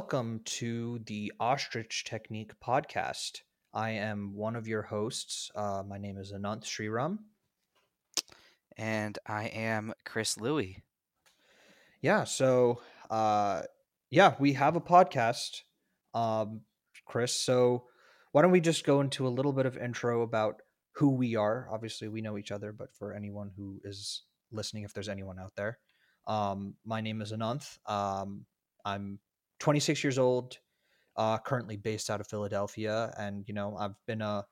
Welcome to the Ostrich Technique podcast. I am one of your hosts. Uh, my name is Anant Sriram. And I am Chris Louie. Yeah, so uh, yeah, we have a podcast, um, Chris. So why don't we just go into a little bit of intro about who we are? Obviously, we know each other, but for anyone who is listening, if there's anyone out there, um, my name is Ananth. Um, I'm 26 years old, uh, currently based out of Philadelphia, and you know I've been a,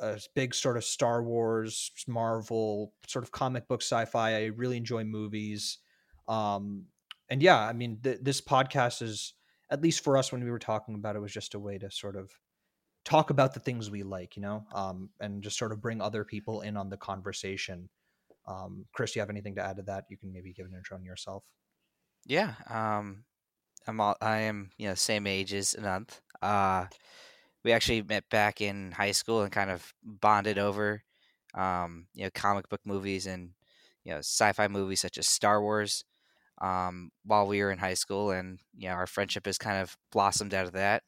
a big sort of Star Wars, Marvel, sort of comic book sci-fi. I really enjoy movies, um, and yeah, I mean th- this podcast is at least for us when we were talking about it was just a way to sort of talk about the things we like, you know, um, and just sort of bring other people in on the conversation. Um, Chris, do you have anything to add to that? You can maybe give an intro on yourself. Yeah, um, I'm all, I am you know same age as Ananth. Uh, we actually met back in high school and kind of bonded over um, you know comic book movies and you know sci-fi movies such as Star Wars um, while we were in high school, and you know our friendship has kind of blossomed out of that.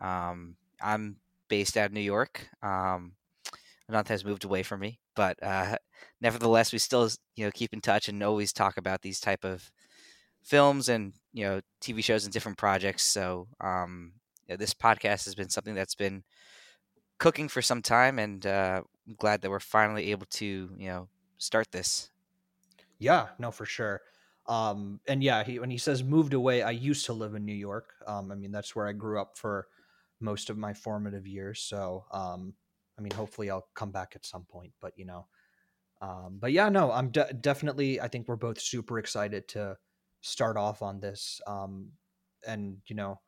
Um, I'm based out of New York. Um, Ananth has moved away from me, but uh, nevertheless, we still you know keep in touch and always talk about these type of films and you know TV shows and different projects. So um, yeah, this podcast has been something that's been cooking for some time, and uh, I'm glad that we're finally able to you know start this. Yeah, no, for sure. Um, and yeah, he, when he says moved away, I used to live in New York. Um, I mean, that's where I grew up for most of my formative years. So, um, I mean, hopefully I'll come back at some point, but you know, um, but yeah, no, I'm de- definitely, I think we're both super excited to start off on this. Um, and you know,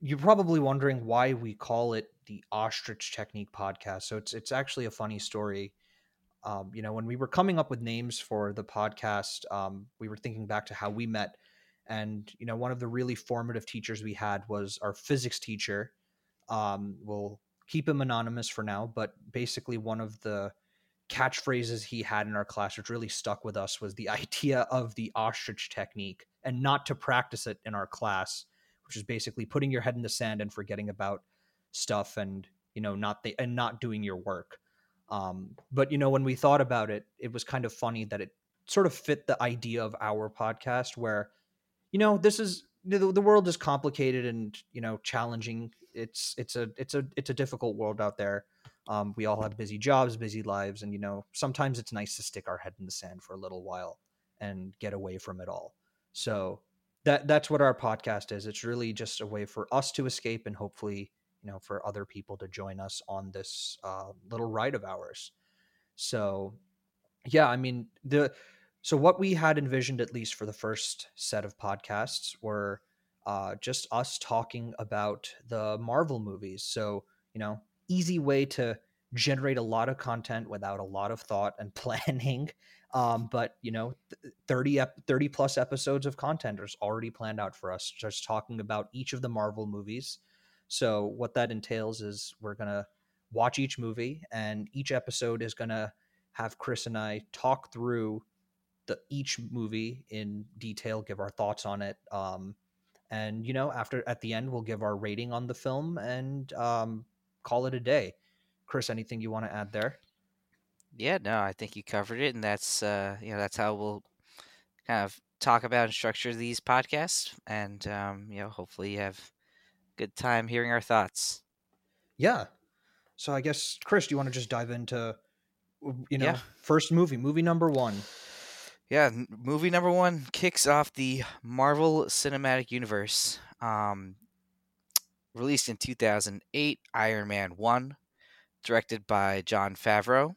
you're probably wondering why we call it the ostrich technique podcast. So it's, it's actually a funny story um, you know, when we were coming up with names for the podcast, um, we were thinking back to how we met. And, you know, one of the really formative teachers we had was our physics teacher. Um, we'll keep him anonymous for now, but basically, one of the catchphrases he had in our class, which really stuck with us, was the idea of the ostrich technique and not to practice it in our class, which is basically putting your head in the sand and forgetting about stuff and, you know, not the, and not doing your work. Um, but you know, when we thought about it, it was kind of funny that it sort of fit the idea of our podcast, where you know this is the, the world is complicated and you know challenging. It's it's a it's a it's a difficult world out there. Um, we all have busy jobs, busy lives, and you know sometimes it's nice to stick our head in the sand for a little while and get away from it all. So that that's what our podcast is. It's really just a way for us to escape and hopefully you know for other people to join us on this uh, little ride of ours so yeah i mean the so what we had envisioned at least for the first set of podcasts were uh, just us talking about the marvel movies so you know easy way to generate a lot of content without a lot of thought and planning um, but you know 30 30 plus episodes of content is already planned out for us just talking about each of the marvel movies so what that entails is we're gonna watch each movie, and each episode is gonna have Chris and I talk through the each movie in detail, give our thoughts on it. Um, and you know, after at the end, we'll give our rating on the film and um, call it a day. Chris, anything you want to add there? Yeah, no, I think you covered it, and that's uh, you know that's how we'll kind of talk about and structure these podcasts, and um, you know hopefully you have good time hearing our thoughts. Yeah. So I guess Chris, do you want to just dive into you know, yeah. first movie, movie number 1. Yeah, movie number 1 kicks off the Marvel Cinematic Universe. Um released in 2008, Iron Man 1, directed by Jon Favreau,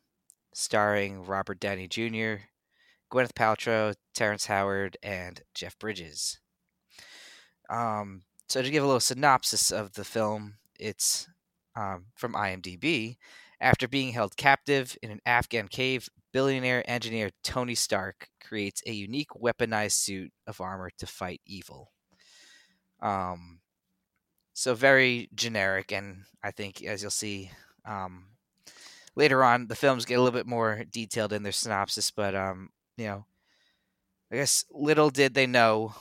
starring Robert Downey Jr., Gwyneth Paltrow, Terrence Howard, and Jeff Bridges. Um, so, to give a little synopsis of the film, it's um, from IMDb. After being held captive in an Afghan cave, billionaire engineer Tony Stark creates a unique weaponized suit of armor to fight evil. Um, so very generic, and I think as you'll see um, later on, the films get a little bit more detailed in their synopsis. But um, you know, I guess little did they know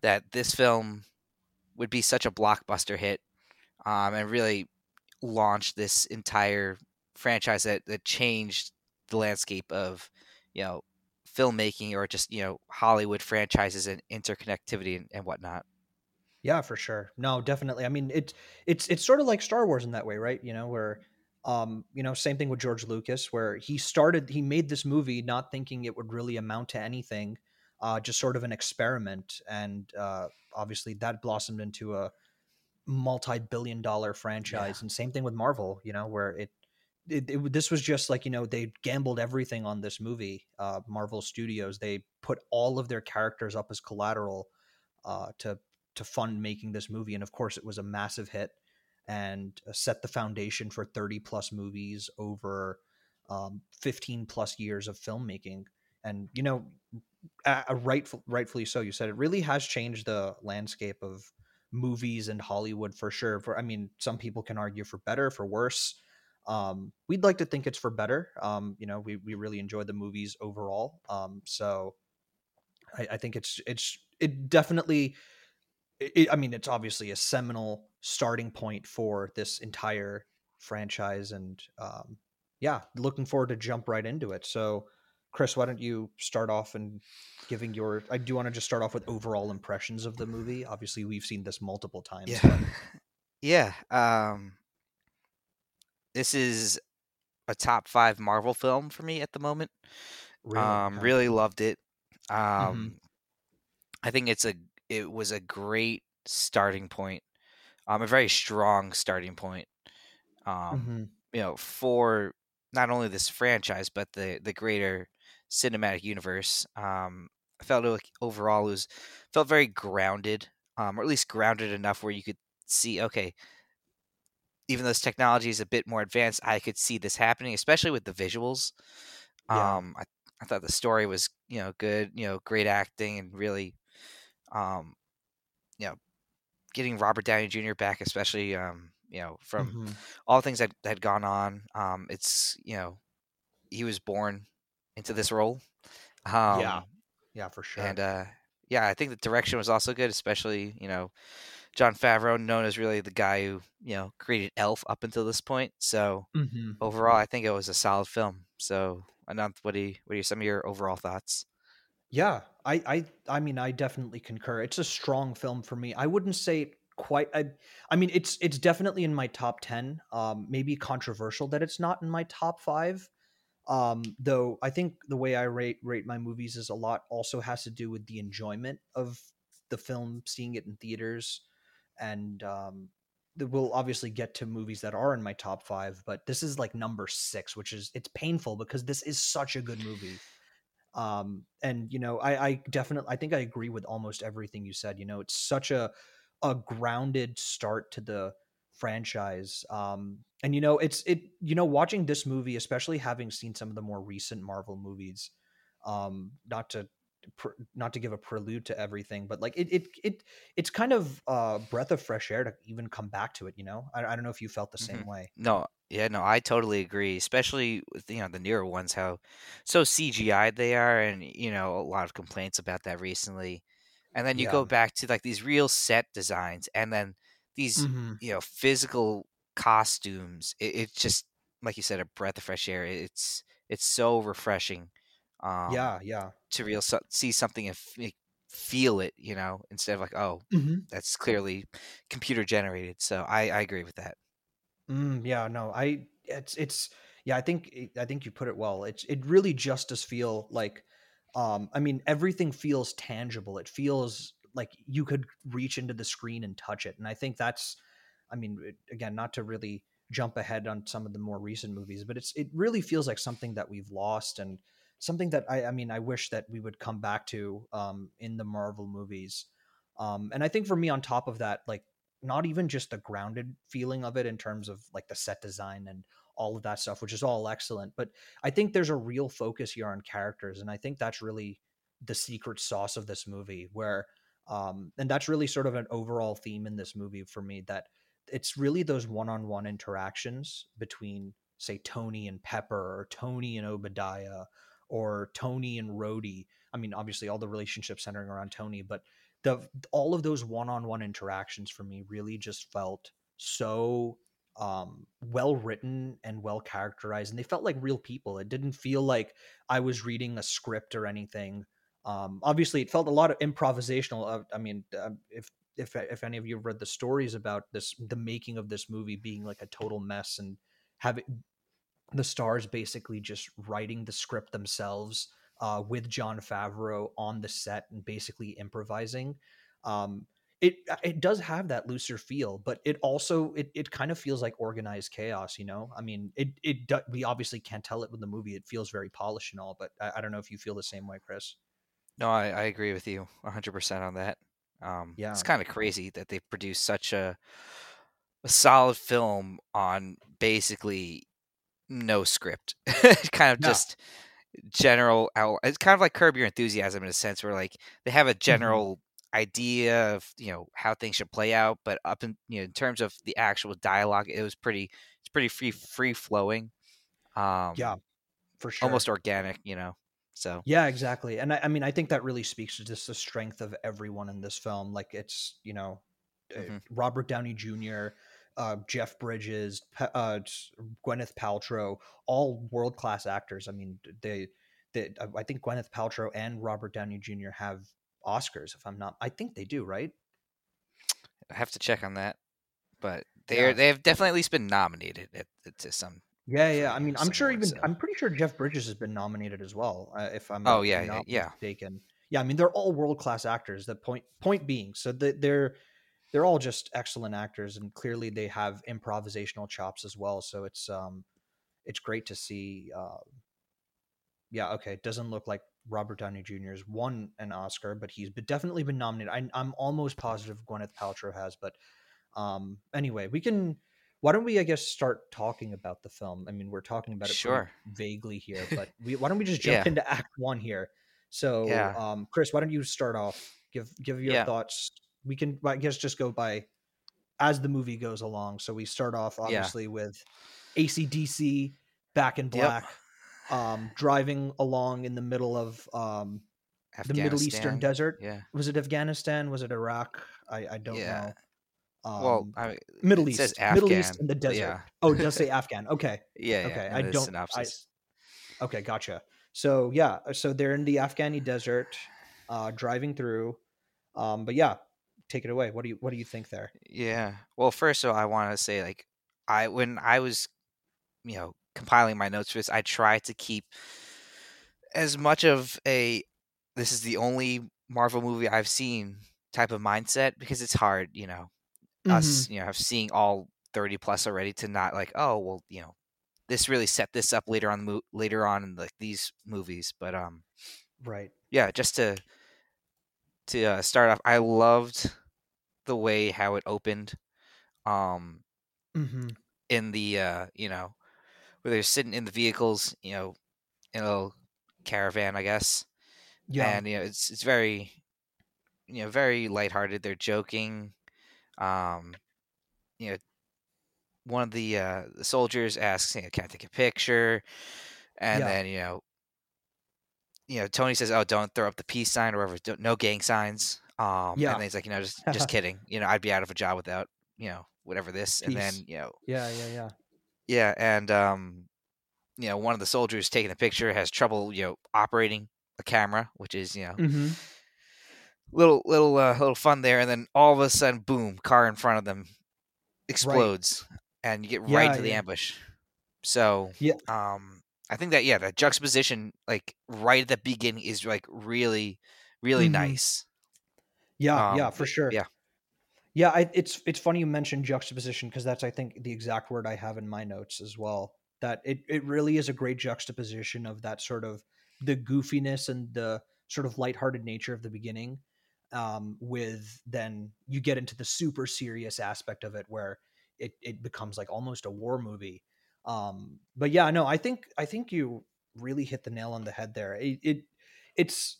that this film would be such a blockbuster hit um, and really launch this entire franchise that, that changed the landscape of you know filmmaking or just you know Hollywood franchises and interconnectivity and, and whatnot. Yeah, for sure. No, definitely. I mean, it's it's it's sort of like Star Wars in that way, right? You know, where um, you know, same thing with George Lucas, where he started, he made this movie not thinking it would really amount to anything, uh, just sort of an experiment, and uh, obviously that blossomed into a multi-billion-dollar franchise. Yeah. And same thing with Marvel, you know, where it, it, it this was just like you know they gambled everything on this movie. Uh, Marvel Studios they put all of their characters up as collateral uh, to to fund making this movie, and of course it was a massive hit and uh, set the foundation for 30 plus movies over um, 15 plus years of filmmaking. And, you know, a, rightful, rightfully so, you said it really has changed the landscape of movies and Hollywood for sure. For, I mean, some people can argue for better, for worse. Um, we'd like to think it's for better. Um, you know, we, we really enjoy the movies overall. Um, so I, I think it's, it's, it definitely it, I mean, it's obviously a seminal starting point for this entire franchise, and um, yeah, looking forward to jump right into it. So, Chris, why don't you start off and giving your? I do want to just start off with overall impressions of the movie. Obviously, we've seen this multiple times. Yeah, but... yeah. Um, this is a top five Marvel film for me at the moment. Really, um, really loved it. Um, mm-hmm. I think it's a it was a great starting point, um, a very strong starting point, um, mm-hmm. you know, for not only this franchise but the the greater cinematic universe. Um, I felt like overall it was felt very grounded, um, or at least grounded enough where you could see, okay, even though this technology is a bit more advanced, I could see this happening, especially with the visuals. Yeah. Um, I, I thought the story was, you know, good, you know, great acting and really um, you know, getting Robert Downey Jr. back, especially um, you know, from mm-hmm. all things that had gone on. Um, it's you know, he was born into this role. Um, yeah, yeah, for sure. And uh, yeah, I think the direction was also good, especially you know, Jon Favreau, known as really the guy who you know created Elf up until this point. So mm-hmm. overall, I think it was a solid film. So, Ananth, what do you, what are some of your overall thoughts? Yeah, I, I, I mean, I definitely concur. It's a strong film for me. I wouldn't say quite. I, I mean, it's it's definitely in my top ten. Um, maybe controversial that it's not in my top five. Um, though I think the way I rate rate my movies is a lot also has to do with the enjoyment of the film, seeing it in theaters, and um, we'll obviously get to movies that are in my top five. But this is like number six, which is it's painful because this is such a good movie um and you know i i definitely i think i agree with almost everything you said you know it's such a a grounded start to the franchise um and you know it's it you know watching this movie especially having seen some of the more recent marvel movies um not to not to give a prelude to everything but like it it, it it's kind of a breath of fresh air to even come back to it you know i, I don't know if you felt the mm-hmm. same way no yeah, no, I totally agree. Especially with you know the newer ones, how so CGI they are, and you know a lot of complaints about that recently. And then you yeah. go back to like these real set designs, and then these mm-hmm. you know physical costumes. It, it's just like you said, a breath of fresh air. It's it's so refreshing. Um, yeah, yeah. To real see something and f- feel it, you know, instead of like, oh, mm-hmm. that's clearly computer generated. So I, I agree with that. Mm, yeah, no, I it's it's yeah, I think I think you put it well. It's it really just does feel like um I mean everything feels tangible. It feels like you could reach into the screen and touch it. And I think that's I mean again, not to really jump ahead on some of the more recent movies, but it's it really feels like something that we've lost and something that I I mean I wish that we would come back to um in the Marvel movies. Um and I think for me on top of that like not even just the grounded feeling of it in terms of like the set design and all of that stuff, which is all excellent. But I think there's a real focus here on characters, and I think that's really the secret sauce of this movie. Where, um, and that's really sort of an overall theme in this movie for me that it's really those one-on-one interactions between, say, Tony and Pepper, or Tony and Obadiah, or Tony and Rhodey. I mean, obviously all the relationships centering around Tony, but the all of those one-on-one interactions for me really just felt so um well written and well characterized and they felt like real people it didn't feel like i was reading a script or anything um obviously it felt a lot of improvisational uh, i mean uh, if if if any of you have read the stories about this the making of this movie being like a total mess and having the stars basically just writing the script themselves uh, with Jon Favreau on the set and basically improvising. Um, it it does have that looser feel, but it also it, it kind of feels like organized chaos. You know, I mean, it it do, we obviously can't tell it with the movie. It feels very polished and all, but I, I don't know if you feel the same way, Chris. No, I, I agree with you 100% on that. Um, yeah, it's kind of crazy that they produced such a a solid film on basically no script. kind of no. just general out. It's kind of like Curb Your Enthusiasm in a sense, where like they have a mm-hmm. general mm-hmm. idea of you know how things should play out, but up in you know in terms of the actual dialogue, it was pretty it's pretty free free flowing. Um, yeah, for sure, almost organic. You know. So yeah, exactly. And I, I, mean, I think that really speaks to just the strength of everyone in this film. Like it's you know, uh, mm-hmm. Robert Downey Jr., uh, Jeff Bridges, uh, Gwyneth Paltrow, all world class actors. I mean, they, they, I think Gwyneth Paltrow and Robert Downey Jr. have Oscars. If I'm not, I think they do, right? I have to check on that, but they're yeah. they have definitely at least been nominated at, to some yeah, yeah. I mean, I'm sure even so. I'm pretty sure Jeff Bridges has been nominated as well. Uh, if I'm oh yeah not yeah mistaken. Yeah, I mean they're all world class actors. The point point being, so the, they're they're all just excellent actors, and clearly they have improvisational chops as well. So it's um it's great to see. Uh, yeah, okay. It doesn't look like Robert Downey Jr. has won an Oscar, but he's definitely been nominated. I, I'm almost positive Gwyneth Paltrow has, but um anyway, we can why don't we, I guess, start talking about the film? I mean, we're talking about it sure. vaguely here, but we, why don't we just jump yeah. into Act One here? So, yeah. um, Chris, why don't you start off? Give give your yeah. thoughts. We can, I guess, just go by as the movie goes along. So we start off obviously with ACDC, Back in Black, yep. um, driving along in the middle of um, the Middle Eastern desert. Yeah, was it Afghanistan? Was it Iraq? I, I don't know. Um, well, I Middle East, Middle East in the desert. Yeah. Oh, it does say Afghan. Okay. Yeah. Okay. I don't. Synopsis. I, okay, gotcha. So yeah, so they're in the Afghani desert, uh, driving through. Um, but yeah, take it away. What do you What do you think there? Yeah. Well, first of all, I want to say like I when I was, you know, compiling my notes for this, I tried to keep as much of a this is the only Marvel movie I've seen type of mindset because it's hard, you know, mm-hmm. us, you know, have seeing all 30 plus already to not like, oh, well, you know, this really set this up later on later on in like these movies, but um right. Yeah, just to to uh, start off, I loved the way how it opened um mm-hmm. in the uh, you know, where they're sitting in the vehicles, you know, in a little caravan, I guess. Yeah. And you know, it's it's very you know, very lighthearted. They're joking um, you know, one of the uh, the soldiers asks, you know, "Can I take a picture?" And yeah. then you know, you know, Tony says, "Oh, don't throw up the peace sign or whatever. no gang signs." Um, yeah. And he's like, you know, just just kidding. You know, I'd be out of a job without you know whatever this. Peace. And then you know, yeah, yeah, yeah, yeah. And um, you know, one of the soldiers taking the picture has trouble, you know, operating a camera, which is you know. Mm-hmm little little uh, little fun there, and then all of a sudden, boom! Car in front of them explodes, right. and you get yeah, right to the yeah. ambush. So yeah, um, I think that yeah, that juxtaposition like right at the beginning is like really, really mm-hmm. nice. Yeah, um, yeah, for sure. Yeah, yeah. I, it's it's funny you mentioned juxtaposition because that's I think the exact word I have in my notes as well. That it it really is a great juxtaposition of that sort of the goofiness and the sort of lighthearted nature of the beginning um, with then you get into the super serious aspect of it where it, it becomes like almost a war movie um, but yeah no i think i think you really hit the nail on the head there it, it it's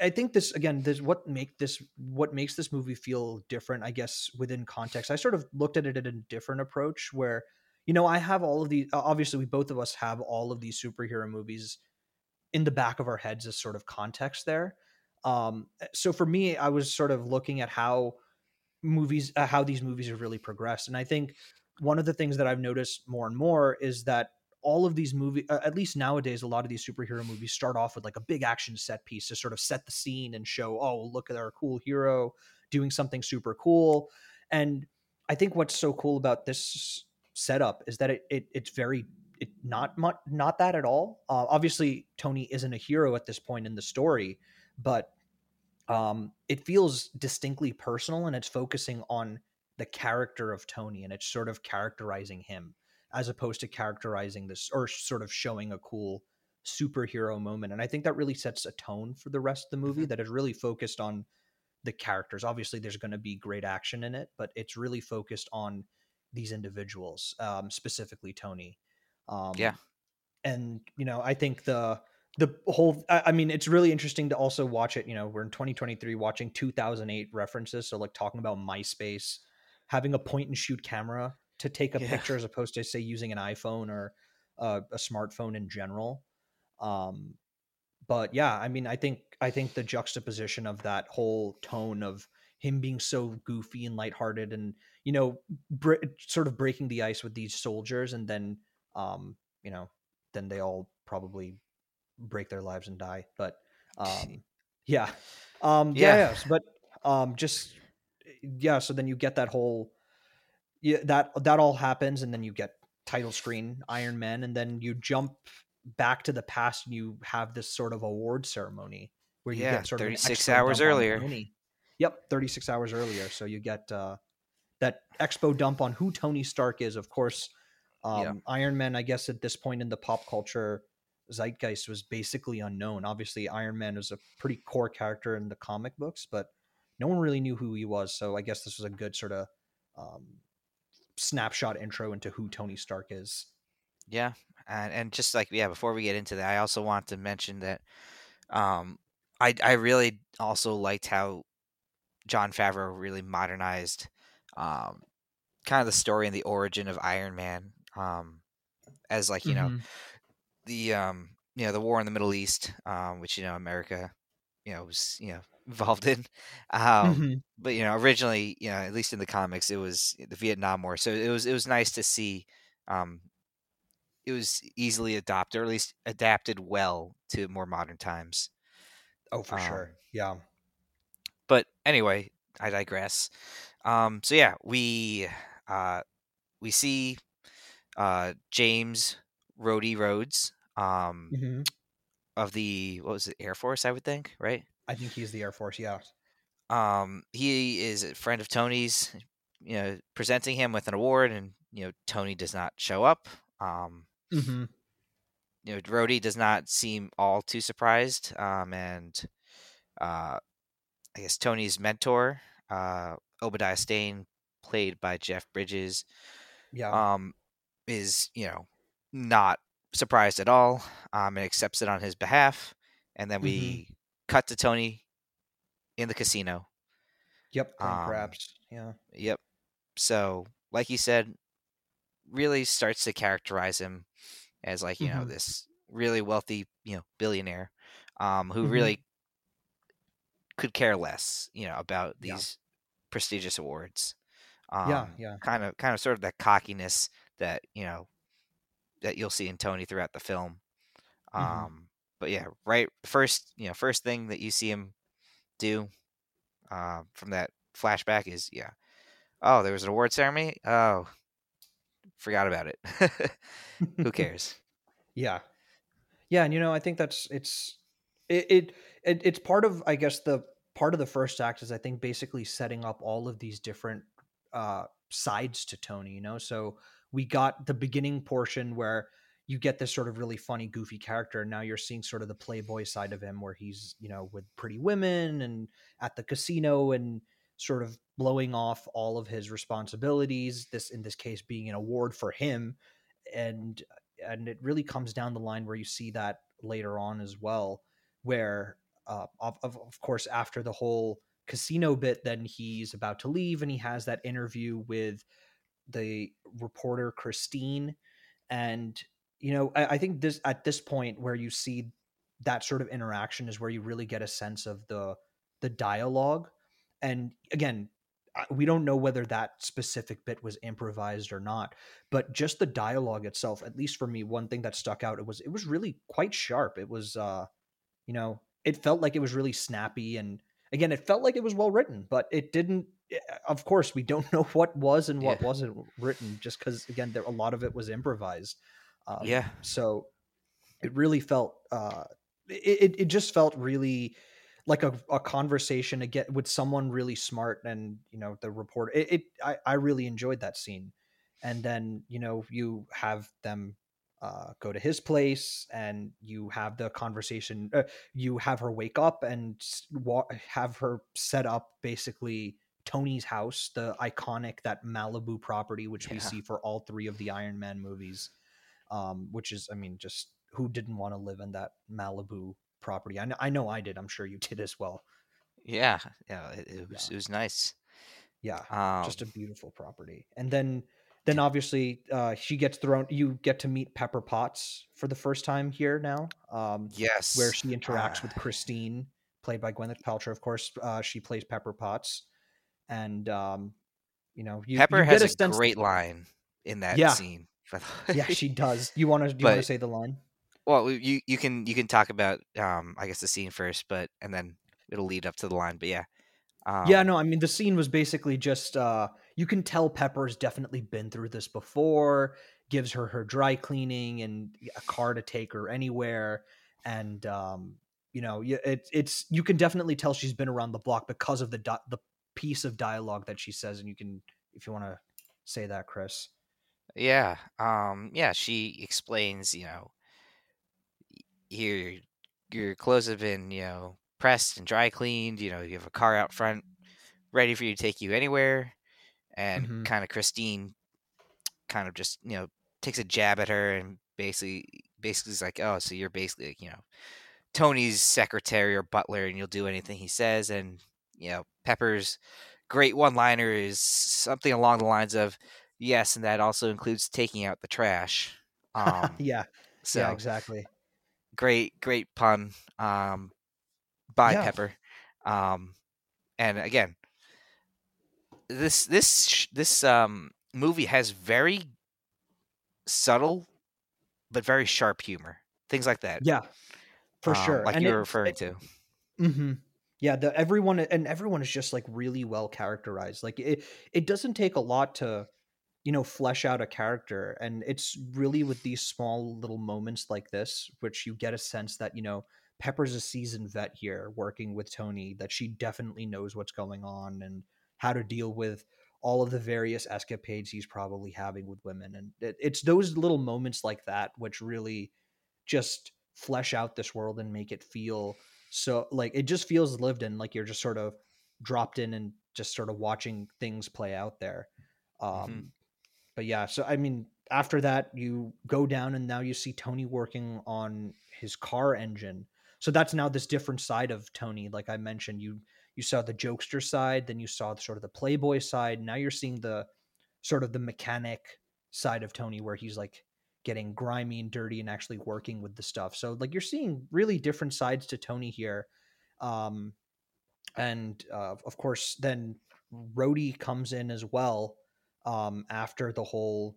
I, think this again this what make this what makes this movie feel different i guess within context i sort of looked at it at a different approach where you know i have all of these obviously we both of us have all of these superhero movies in the back of our heads as sort of context there. Um, so for me, I was sort of looking at how movies, uh, how these movies have really progressed, and I think one of the things that I've noticed more and more is that all of these movies, uh, at least nowadays, a lot of these superhero movies start off with like a big action set piece to sort of set the scene and show, oh, look at our cool hero doing something super cool. And I think what's so cool about this setup is that it, it it's very it not much not that at all. Uh, obviously, Tony isn't a hero at this point in the story, but um, it feels distinctly personal and it's focusing on the character of Tony and it's sort of characterizing him as opposed to characterizing this or sort of showing a cool superhero moment. And I think that really sets a tone for the rest of the movie mm-hmm. that is really focused on the characters. Obviously, there's going to be great action in it, but it's really focused on these individuals, um, specifically Tony. Um, yeah, and you know, I think the the whole. I, I mean, it's really interesting to also watch it. You know, we're in 2023, watching 2008 references, so like talking about MySpace, having a point and shoot camera to take a yeah. picture as opposed to say using an iPhone or uh, a smartphone in general. Um, but yeah, I mean, I think I think the juxtaposition of that whole tone of him being so goofy and lighthearted, and you know, br- sort of breaking the ice with these soldiers, and then, um, you know, then they all probably break their lives and die. But um, yeah, um, yeah, yeah, but um, just yeah. So then you get that whole yeah, that that all happens, and then you get title screen Iron Man, and then you jump back to the past, and you have this sort of award ceremony where you yeah, get sort 36 of 36 hours earlier. Yep, 36 hours earlier. So you get uh, that expo dump on who Tony Stark is. Of course, um, yeah. Iron Man, I guess at this point in the pop culture zeitgeist was basically unknown. Obviously, Iron Man was a pretty core character in the comic books, but no one really knew who he was. So I guess this was a good sort of um, snapshot intro into who Tony Stark is. Yeah, and and just like yeah, before we get into that, I also want to mention that um, I I really also liked how Jon Favreau really modernized um, kind of the story and the origin of Iron Man um, as like you mm-hmm. know the um, you know the war in the Middle East, um, which you know America you know was you know involved in. Um, mm-hmm. But you know, originally, you know, at least in the comics, it was the Vietnam War. So it was it was nice to see. Um, it was easily adopted, or at least adapted well to more modern times. Oh, for um, sure, yeah. But anyway, I digress. Um, so yeah, we uh, we see uh, James Rhodey Rhodes um, mm-hmm. of the what was it Air Force, I would think, right? I think he's the Air Force. Yeah. Um, he is a friend of Tony's. You know, presenting him with an award, and you know, Tony does not show up. Um, mm-hmm. You know, Rhodey does not seem all too surprised. Um, and uh, I guess Tony's mentor, uh, Obadiah Stane, played by Jeff Bridges, yeah, um, is you know not surprised at all. Um, and accepts it on his behalf. And then we mm-hmm cut to Tony in the casino. Yep, um, craps. Yeah. Yep. So, like you said, really starts to characterize him as like you mm-hmm. know this really wealthy you know billionaire um, who mm-hmm. really could care less you know about these yeah. prestigious awards. Um, yeah, yeah. Kind of, kind of, sort of that cockiness that you know that you'll see in Tony throughout the film. Mm-hmm. Um, but yeah, right first you know first thing that you see him do uh, from that flashback is yeah, oh there was an award ceremony. Oh, forgot about it. Who cares? yeah, yeah, and you know I think that's it's it, it it it's part of I guess the part of the first act is I think basically setting up all of these different uh, sides to Tony. You know, so we got the beginning portion where you get this sort of really funny, goofy character. And now you're seeing sort of the playboy side of him where he's, you know, with pretty women and at the casino and sort of blowing off all of his responsibilities. This, in this case, being an award for him. And, and it really comes down the line where you see that later on as well, where, uh, of, of, of course, after the whole casino bit, then he's about to leave and he has that interview with the reporter Christine and you know, I, I think this at this point where you see that sort of interaction is where you really get a sense of the the dialogue. And again, we don't know whether that specific bit was improvised or not but just the dialogue itself at least for me one thing that stuck out it was it was really quite sharp it was uh you know it felt like it was really snappy and again it felt like it was well written but it didn't eh, of course we don't know what was and what yeah. wasn't written just because again there a lot of it was improvised um, yeah. so it really felt uh it, it just felt really like a, a conversation again with someone really smart and you know the reporter it, it I, I really enjoyed that scene. And then you know you have them uh, go to his place and you have the conversation uh, you have her wake up and wa- have her set up basically tony's house the iconic that malibu property which yeah. we see for all three of the iron man movies um, which is i mean just who didn't want to live in that malibu property. I know, I know I did. I'm sure you did as well. Yeah, yeah, it, it was yeah. it was nice. Yeah, um, just a beautiful property. And then then obviously uh, she gets thrown. You get to meet Pepper Potts for the first time here now. Um, yes, where she interacts uh, with Christine, played by Gwyneth Paltrow. Of course, uh, she plays Pepper Potts, and um, you know, you, Pepper you has a, a great line in that yeah. scene. Yeah, she does. You want to? Do you want to say the line? Well, you you can you can talk about um I guess the scene first, but and then it'll lead up to the line. But yeah, um, yeah, no, I mean the scene was basically just uh you can tell Pepper's definitely been through this before. Gives her her dry cleaning and a car to take her anywhere, and um you know it, it's you can definitely tell she's been around the block because of the the piece of dialogue that she says, and you can if you want to say that, Chris. Yeah, um, yeah, she explains, you know, your your clothes have been you know pressed and dry cleaned. You know you have a car out front ready for you to take you anywhere, and mm-hmm. kind of Christine kind of just you know takes a jab at her and basically basically is like oh so you're basically you know Tony's secretary or butler and you'll do anything he says and you know Pepper's great one liner is something along the lines of yes and that also includes taking out the trash um, yeah so yeah exactly great great pun um, by yeah. Pepper. Um, and again, this this this um, movie has very subtle but very sharp humor. Things like that. Yeah. For um, sure. Like and you were referring it, to. Mm-hmm. Yeah, the everyone and everyone is just like really well characterized. Like it it doesn't take a lot to you know flesh out a character and it's really with these small little moments like this which you get a sense that you know pepper's a seasoned vet here working with tony that she definitely knows what's going on and how to deal with all of the various escapades he's probably having with women and it, it's those little moments like that which really just flesh out this world and make it feel so like it just feels lived in like you're just sort of dropped in and just sort of watching things play out there mm-hmm. um, mm-hmm but yeah, so I mean, after that, you go down and now you see Tony working on his car engine. So that's now this different side of Tony. Like I mentioned, you you saw the jokester side, then you saw the, sort of the playboy side. Now you're seeing the sort of the mechanic side of Tony, where he's like getting grimy and dirty and actually working with the stuff. So like you're seeing really different sides to Tony here. Um, and uh, of course, then Rhodey comes in as well um, after the whole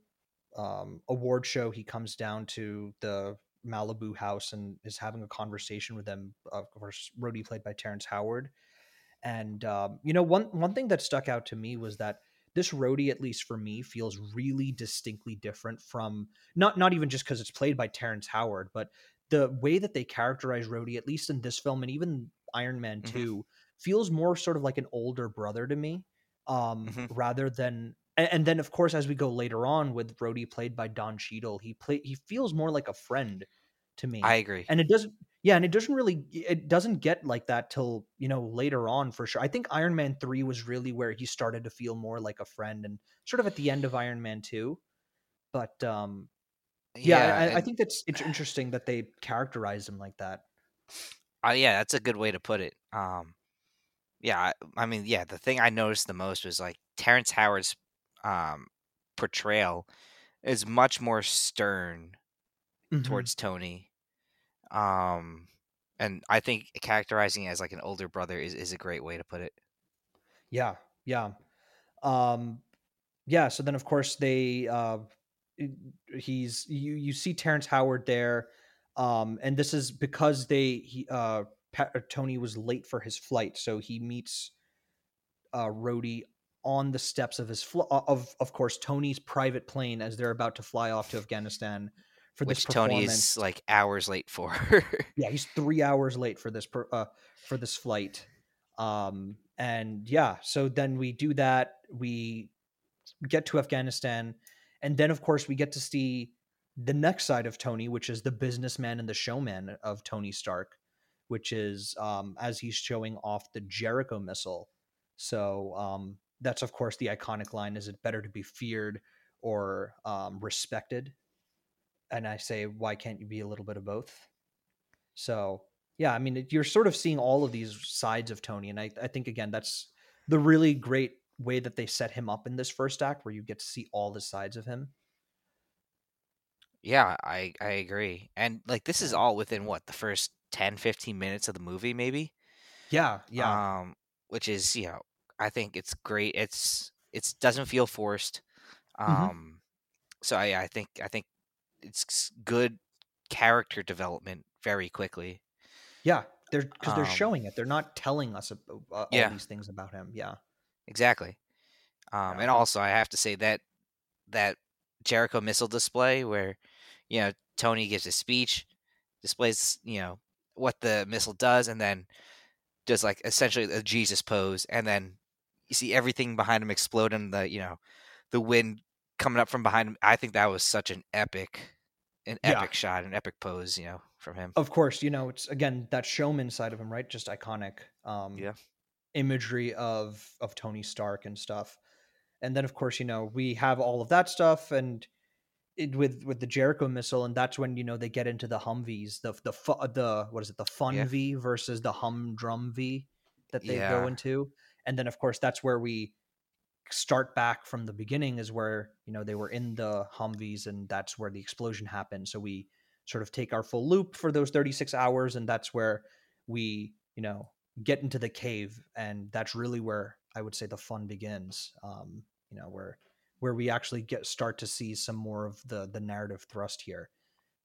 um, award show, he comes down to the Malibu house and is having a conversation with them. Of course, Rhodey played by Terrence Howard. And um, you know, one one thing that stuck out to me was that this Rhodey, at least for me, feels really distinctly different from not not even just because it's played by Terrence Howard, but the way that they characterize Rhodey, at least in this film and even Iron Man mm-hmm. 2, feels more sort of like an older brother to me, um, mm-hmm. rather than and, and, then of course as we go later on with Rhodey played by Don Cheadle, he play he feels more like a friend to me. I agree. And it doesn't yeah, and it doesn't really it doesn't get like that till, you know, later on for sure. I think Iron Man 3 was really where he started to feel more like a friend and sort of at the end of Iron Man 2. But um yeah, yeah I, and, I, think that's it's interesting that they characterize him like that. Uh, yeah, that's a good way to put it. Um, yeah, I, I, mean, yeah, the thing I noticed the most was like Terrence Howard's um, portrayal is much more stern mm-hmm. towards Tony. Um, and I think characterizing as like an older brother is, is a great way to put it. Yeah, yeah, um, yeah. So then, of course, they uh, he's you you see Terrence Howard there, um, and this is because they he uh, Pat, uh, Tony was late for his flight, so he meets uh, Rhodey on the steps of his fl- uh, of of course Tony's private plane as they're about to fly off to Afghanistan for Which this Tony performance. is like hours late for. yeah, he's three hours late for this per, uh, for this flight. Um, and yeah, so then we do that. We get to Afghanistan, and then of course we get to see the next side of Tony, which is the businessman and the showman of Tony Stark, which is um, as he's showing off the Jericho missile. So um, that's of course the iconic line: "Is it better to be feared or um, respected?" And I say, "Why can't you be a little bit of both?" So yeah, I mean, you're sort of seeing all of these sides of Tony, and I, I think again that's the really great way that they set him up in this first act, where you get to see all the sides of him. Yeah, I I agree. And like this is all within what, the first 10 15 minutes of the movie maybe? Yeah, yeah, Um which is, you know, I think it's great. It's it's doesn't feel forced. hmm Um so I I think I think it's good character development very quickly. yeah. They're because they're Um showing it. They're not telling us ab- uh, all yeah, these things about him. Yeah, exactly. Um yeah, and also I have to say that that Jericho missile display where you know Tony gives a speech, displays, you know, what the missile does and then does like essentially a Jesus pose, and then you see everything behind him explode, and the you know the wind coming up from behind him. I think that was such an epic, an yeah. epic shot, an epic pose, you know, from him. Of course, you know it's again that showman side of him, right? Just iconic um, Yeah, imagery of of Tony Stark and stuff. And then of course, you know we have all of that stuff, and it, with with the Jericho missile, and that's when you know they get into the Humvees, the the fu- the what is it, the Fun yeah, V versus the Humdrum V that they go into, and then of course that's where we start back from the beginning is where you know they were in the Humvees, and that's where the explosion happened. So we sort of take our full loop for those 36 hours, and that's where we you know get into the cave, and that's really where I would say the fun begins. Um, you know where where we actually get start to see some more of the the narrative thrust here.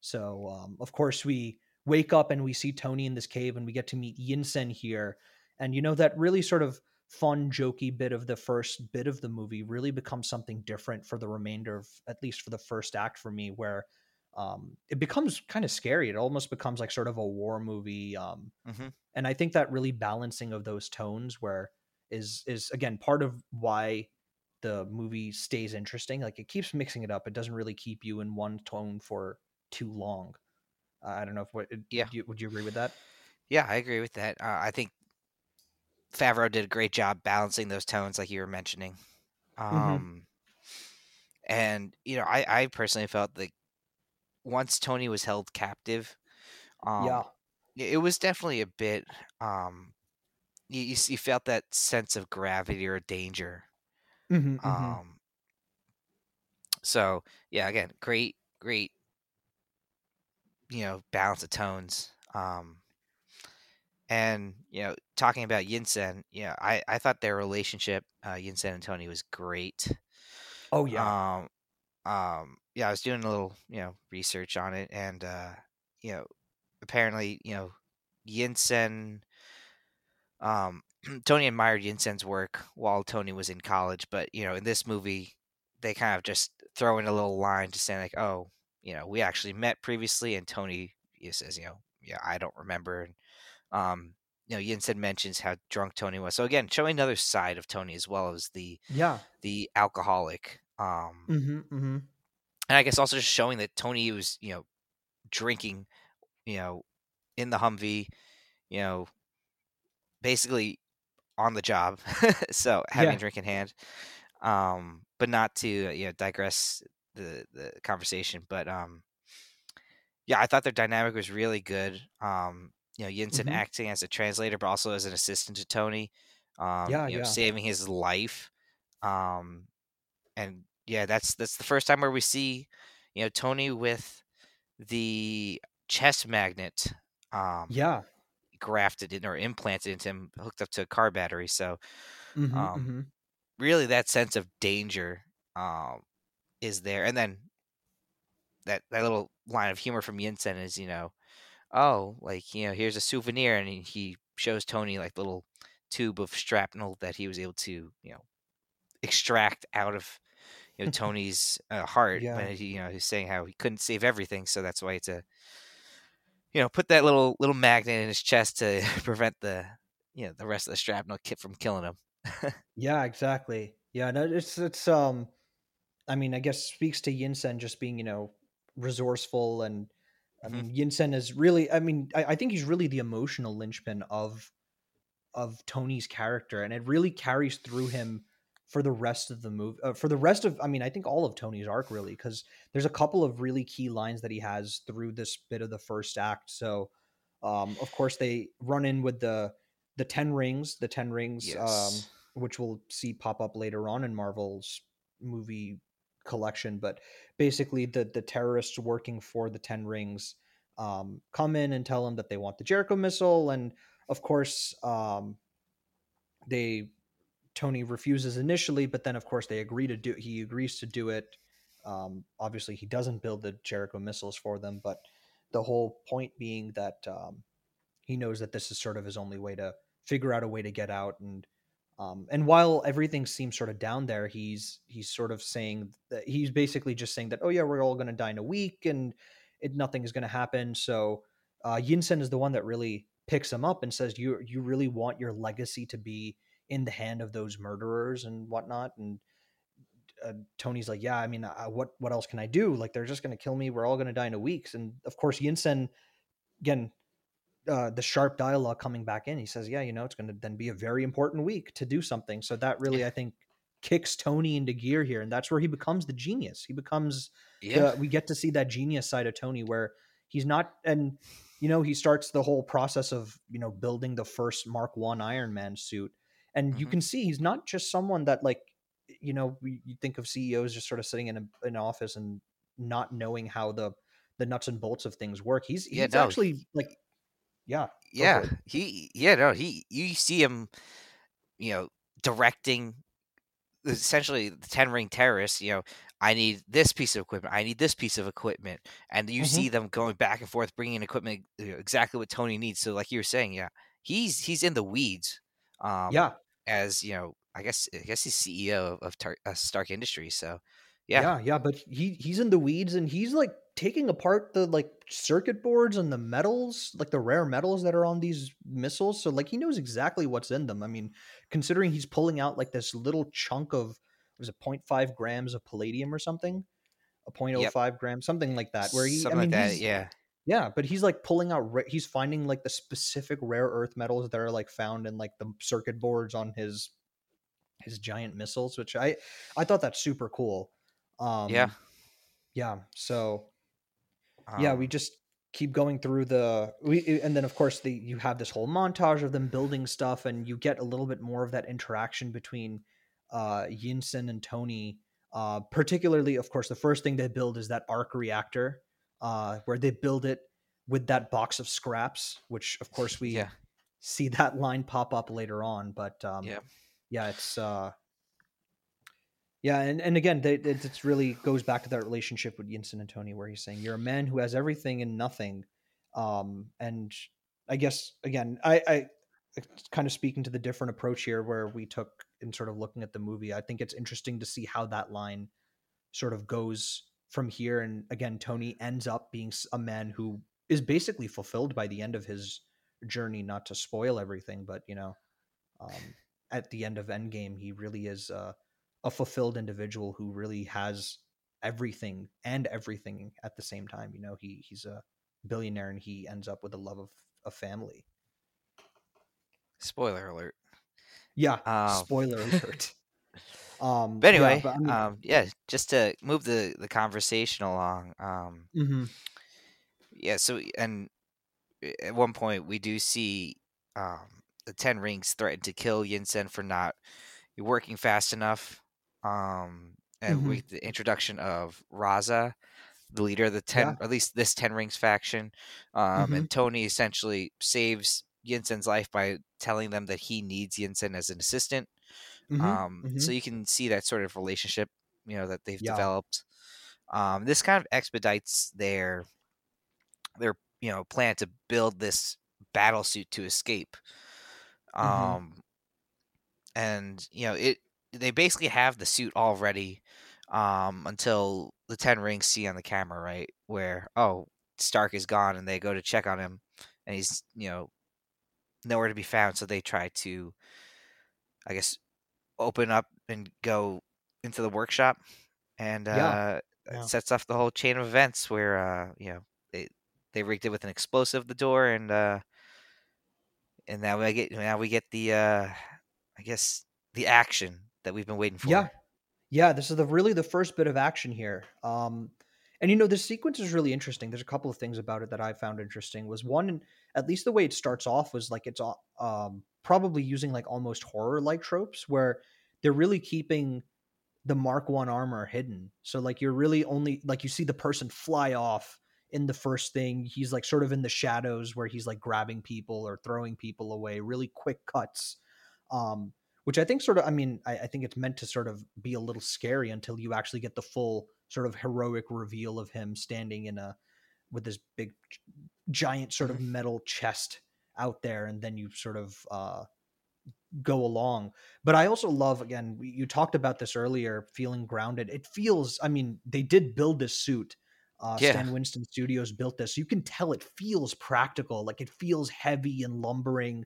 So um, of course we wake up and we see Tony in this cave, and we get to meet Yinsen here, and you know that really sort of fun, jokey bit of the first bit of the movie really becomes something different for the remainder of at least for the first act for me, where um, it becomes kind of scary. It almost becomes like sort of a war movie. Um, hmm and I think that really balancing of those tones where is is again part of why the movie stays interesting. Like it keeps mixing it up. It doesn't really keep you in one tone for too long. Uh, I don't know if what yeah, you, would you agree with that? yeah. I agree with that. Uh, I think Favreau did a great job balancing those tones, like you were mentioning. hmm Um, and you know, I I personally felt that once Tony was held captive, um, Yeah. it was definitely a bit um you, you, you felt that sense of gravity or danger. hmm hmm Um, so yeah, again, great, great, you know, balance of tones. Um, and you know, talking about Yinsen, you know, I I thought their relationship, uh, Yinsen and Tony, was great. Oh yeah. Um, um, yeah, I was doing a little, you know, research on it, and uh, you know, apparently, you know, Yinsen Um, Tony admired Yinsen's work while Tony was in college, but you know, in this movie, they kind of just throw in a little line to say like, "Oh, you know, we actually met previously," and Tony he says, "You know, yeah, I don't remember." And, um, you know, Yinsen mentions how drunk Tony was. So again, showing another side of Tony as well as the Yeah. the alcoholic. Um, hmm hmm and I guess also just showing that Tony was, you know, drinking, you know, in the Humvee, you know, basically on the job, so having a Yeah. drink in hand. Um, but not to you know digress the the conversation, but um, yeah, I thought their dynamic was really good. Um, you know, Yinsen hmm acting as a translator, but also as an assistant to Tony. Um, Yeah. you know, Yeah. saving his life. Um, and yeah, that's that's the first time where we see, you know, Tony with the chest magnet. Um, Yeah. grafted in or implanted into him, hooked up to a car battery. So, Mhm, um, mhm. really, that sense of danger um, is there. And then that that little line of humor from Yinsen is, you know, oh, like you know, here's a souvenir, and he, shows Tony like little tube of shrapnel that he was able to, you know, extract out of you know Tony's uh, heart. Yeah. When he, you know, he's saying how he couldn't save everything, so that's why it's a, you know, put that little little magnet in his chest to prevent the, you know, the rest of the shrapnel kit from killing him. Yeah, exactly. Yeah, no, it's it's um I mean, I guess speaks to Yinsen just being, you know, resourceful and I Mhm. mean Yinsen is really I mean, I, I think he's really the emotional linchpin of of Tony's character and it really carries through him for the rest of the movie uh, for the rest of I mean, I think all of Tony's arc really cuz there's a couple of really key lines that he has through this bit of the first act. So, um of course they run in with the the 10 rings, the 10 rings um which we'll see pop up later on in Marvel's movie collection but basically the the terrorists working for the 10 rings um come in and tell him that they want the Jericho missile and of course um they Tony refuses initially but then of course they agree to do he agrees to do it. Um obviously he doesn't build the Jericho missiles for them but the whole point being that um he knows that this is sort of his only way to figure out a way to get out and um, and while everything seems sort of down there he's he's sort of saying that he's basically just saying that oh yeah we're all going to die in a week and it, nothing is going to happen. So uh, Yinsen is the one that really picks him up and says you you really want your legacy to be in the hand of those murderers and whatnot? And uh, Tony's like yeah I mean uh, what what else can I do? Like they're just to kill me. We're all to die in a week. And of course Yinsen again uh, the sharp dialogue coming back in. He says, "Yeah, you know, it's going to then be a very important week to do something." So that really, I think, kicks Tony into gear here, and that's where he becomes the genius. He becomes Yeah. the, we get to see that genius side of Tony, where he's not, and you know, he starts the whole process of you know building the first Mark One Iron Man suit, and you Mhm. can see he's not just someone that like, you know, you think of CEOs just sort of sitting in a, an office and not knowing how the the nuts and bolts of things work. He's Yeah, he's no, actually like, yeah, yeah he yeah no he you see him you know directing essentially the 10 ring terrorists you know i need this piece of equipment i need this piece of equipment and you Mhm. see them going back and forth bringing in equipment you know, exactly what tony needs so like you were saying yeah he's he's in the weeds um yeah. as you know i guess i guess he's ceo of, of Tar- uh, stark industries so yeah Yeah, yeah, but he he's in the weeds and he's like taking apart the like circuit boards and the metals, like the rare metals that are on these missiles. So like he knows exactly what's in them. I mean, considering he's pulling out like this little chunk of was it 0.5 grams of palladium or something? A 0.05 grams, something like that. Where he something I mean like that yeah yeah, but he's like pulling out he's finding like the specific rare earth metals that are like found in like the circuit boards on his his giant missiles, which I I thought that's super cool. Um yeah yeah so yeah we um, just keep going through the we and then of course the you have this whole montage of them building stuff and you get a little bit more of that interaction between uh Yinsen and Tony uh particularly of course the first thing they build is that arc reactor uh where they build it with that box of scraps which of course we yeah. see that line pop up later on but um yeah. yeah it's uh yeah and, and again it it's really goes back to that relationship with Yinsen and Tony where he's saying you're a man who has everything and nothing. Um and I guess again I I kind of speaking to the different approach here where we took in sort of looking at the movie. I think it's interesting to see how that line sort of goes from here. And again Tony ends up being a man who is basically fulfilled by the end of his journey not to spoil everything but you know um, at the end of Endgame, he really is uh, a fulfilled individual who really has everything and everything at the same time. You know, he he's a billionaire and he ends up with a love of a family. spoiler alert Yeah, Um, spoiler alert. Um, But yeah, anyway, but I mean, um, yeah, just to move the the conversation along. Um, mm-hmm. yeah, so and at one point we do see um, the Ten Rings threaten to kill Yinsen for not working fast enough. Um, and Mhm. with the introduction of Raza, the leader of the ten, Yeah. or at least this Ten Rings faction, um, Mhm. and Tony essentially saves Yinsen's life by telling them that he needs Yinsen as an assistant. Mhm, Um. So you can see that sort of relationship, you know, that they've Yeah. developed. Um, this kind of expedites their their you know plan to build this battle suit to escape. Mhm. Um, and you know it they basically have the suit already um, until the Ten Rings see on the camera, right? Where oh Stark is gone, and they go to check on him, and he's you know nowhere to be found. So they try to, I guess, open up and go into the workshop, and Yeah, uh, yeah. sets off the whole chain of events where uh, you know they they rigged it with an explosive the door, and uh, and now we get now we get the uh, I guess the action that we've been waiting for. Yeah. Yeah, this is the really the first bit of action here. Um and you know, this sequence is really interesting. There's a couple of things about it that I found interesting. Was one, at least the way it starts off was like it's uh, um probably using like almost horror like tropes where they're really keeping the Mark 1 armor hidden. So like you're really only like you see the person fly off in the first thing. He's like sort of in the shadows where he's like grabbing people or throwing people away, really quick cuts. Um which I think sort of I mean, I, I think it's meant to sort of be a little scary until you actually get the full sort of heroic reveal of him standing in a with this big giant sort of Mhm. metal chest out there and then you sort of uh go along. But I also love again, you talked about this earlier, feeling grounded. It feels, I mean, they did build this suit. Uh, Yeah. Stan Winston Studios built this. You can tell it feels practical, like it feels heavy and lumbering.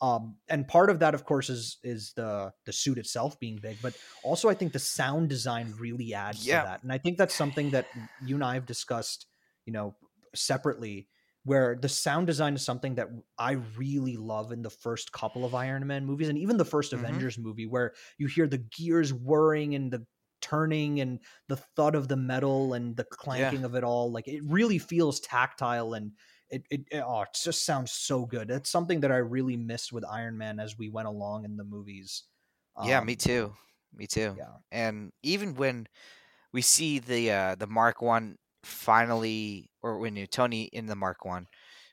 Um, and part of that, of course, is is the the suit itself being big, but also I think the sound design really adds Yeah. to that. And I think that's something that you and I have discussed, you know, separately where the sound design is something that I really love in the first couple of Iron Man movies and even the 1st Mhm. Avengers movie where you hear the gears whirring and the turning and the thud of the metal and the clanking of it all like it really feels tactile and it, it, it- oh it just sounds so good it's something that i really missed with iron man as we went along in the movies Yeah, me Um, too. Me too. yeah And even when we see the uh, the Mark One finally, or when you Tony in the Mark One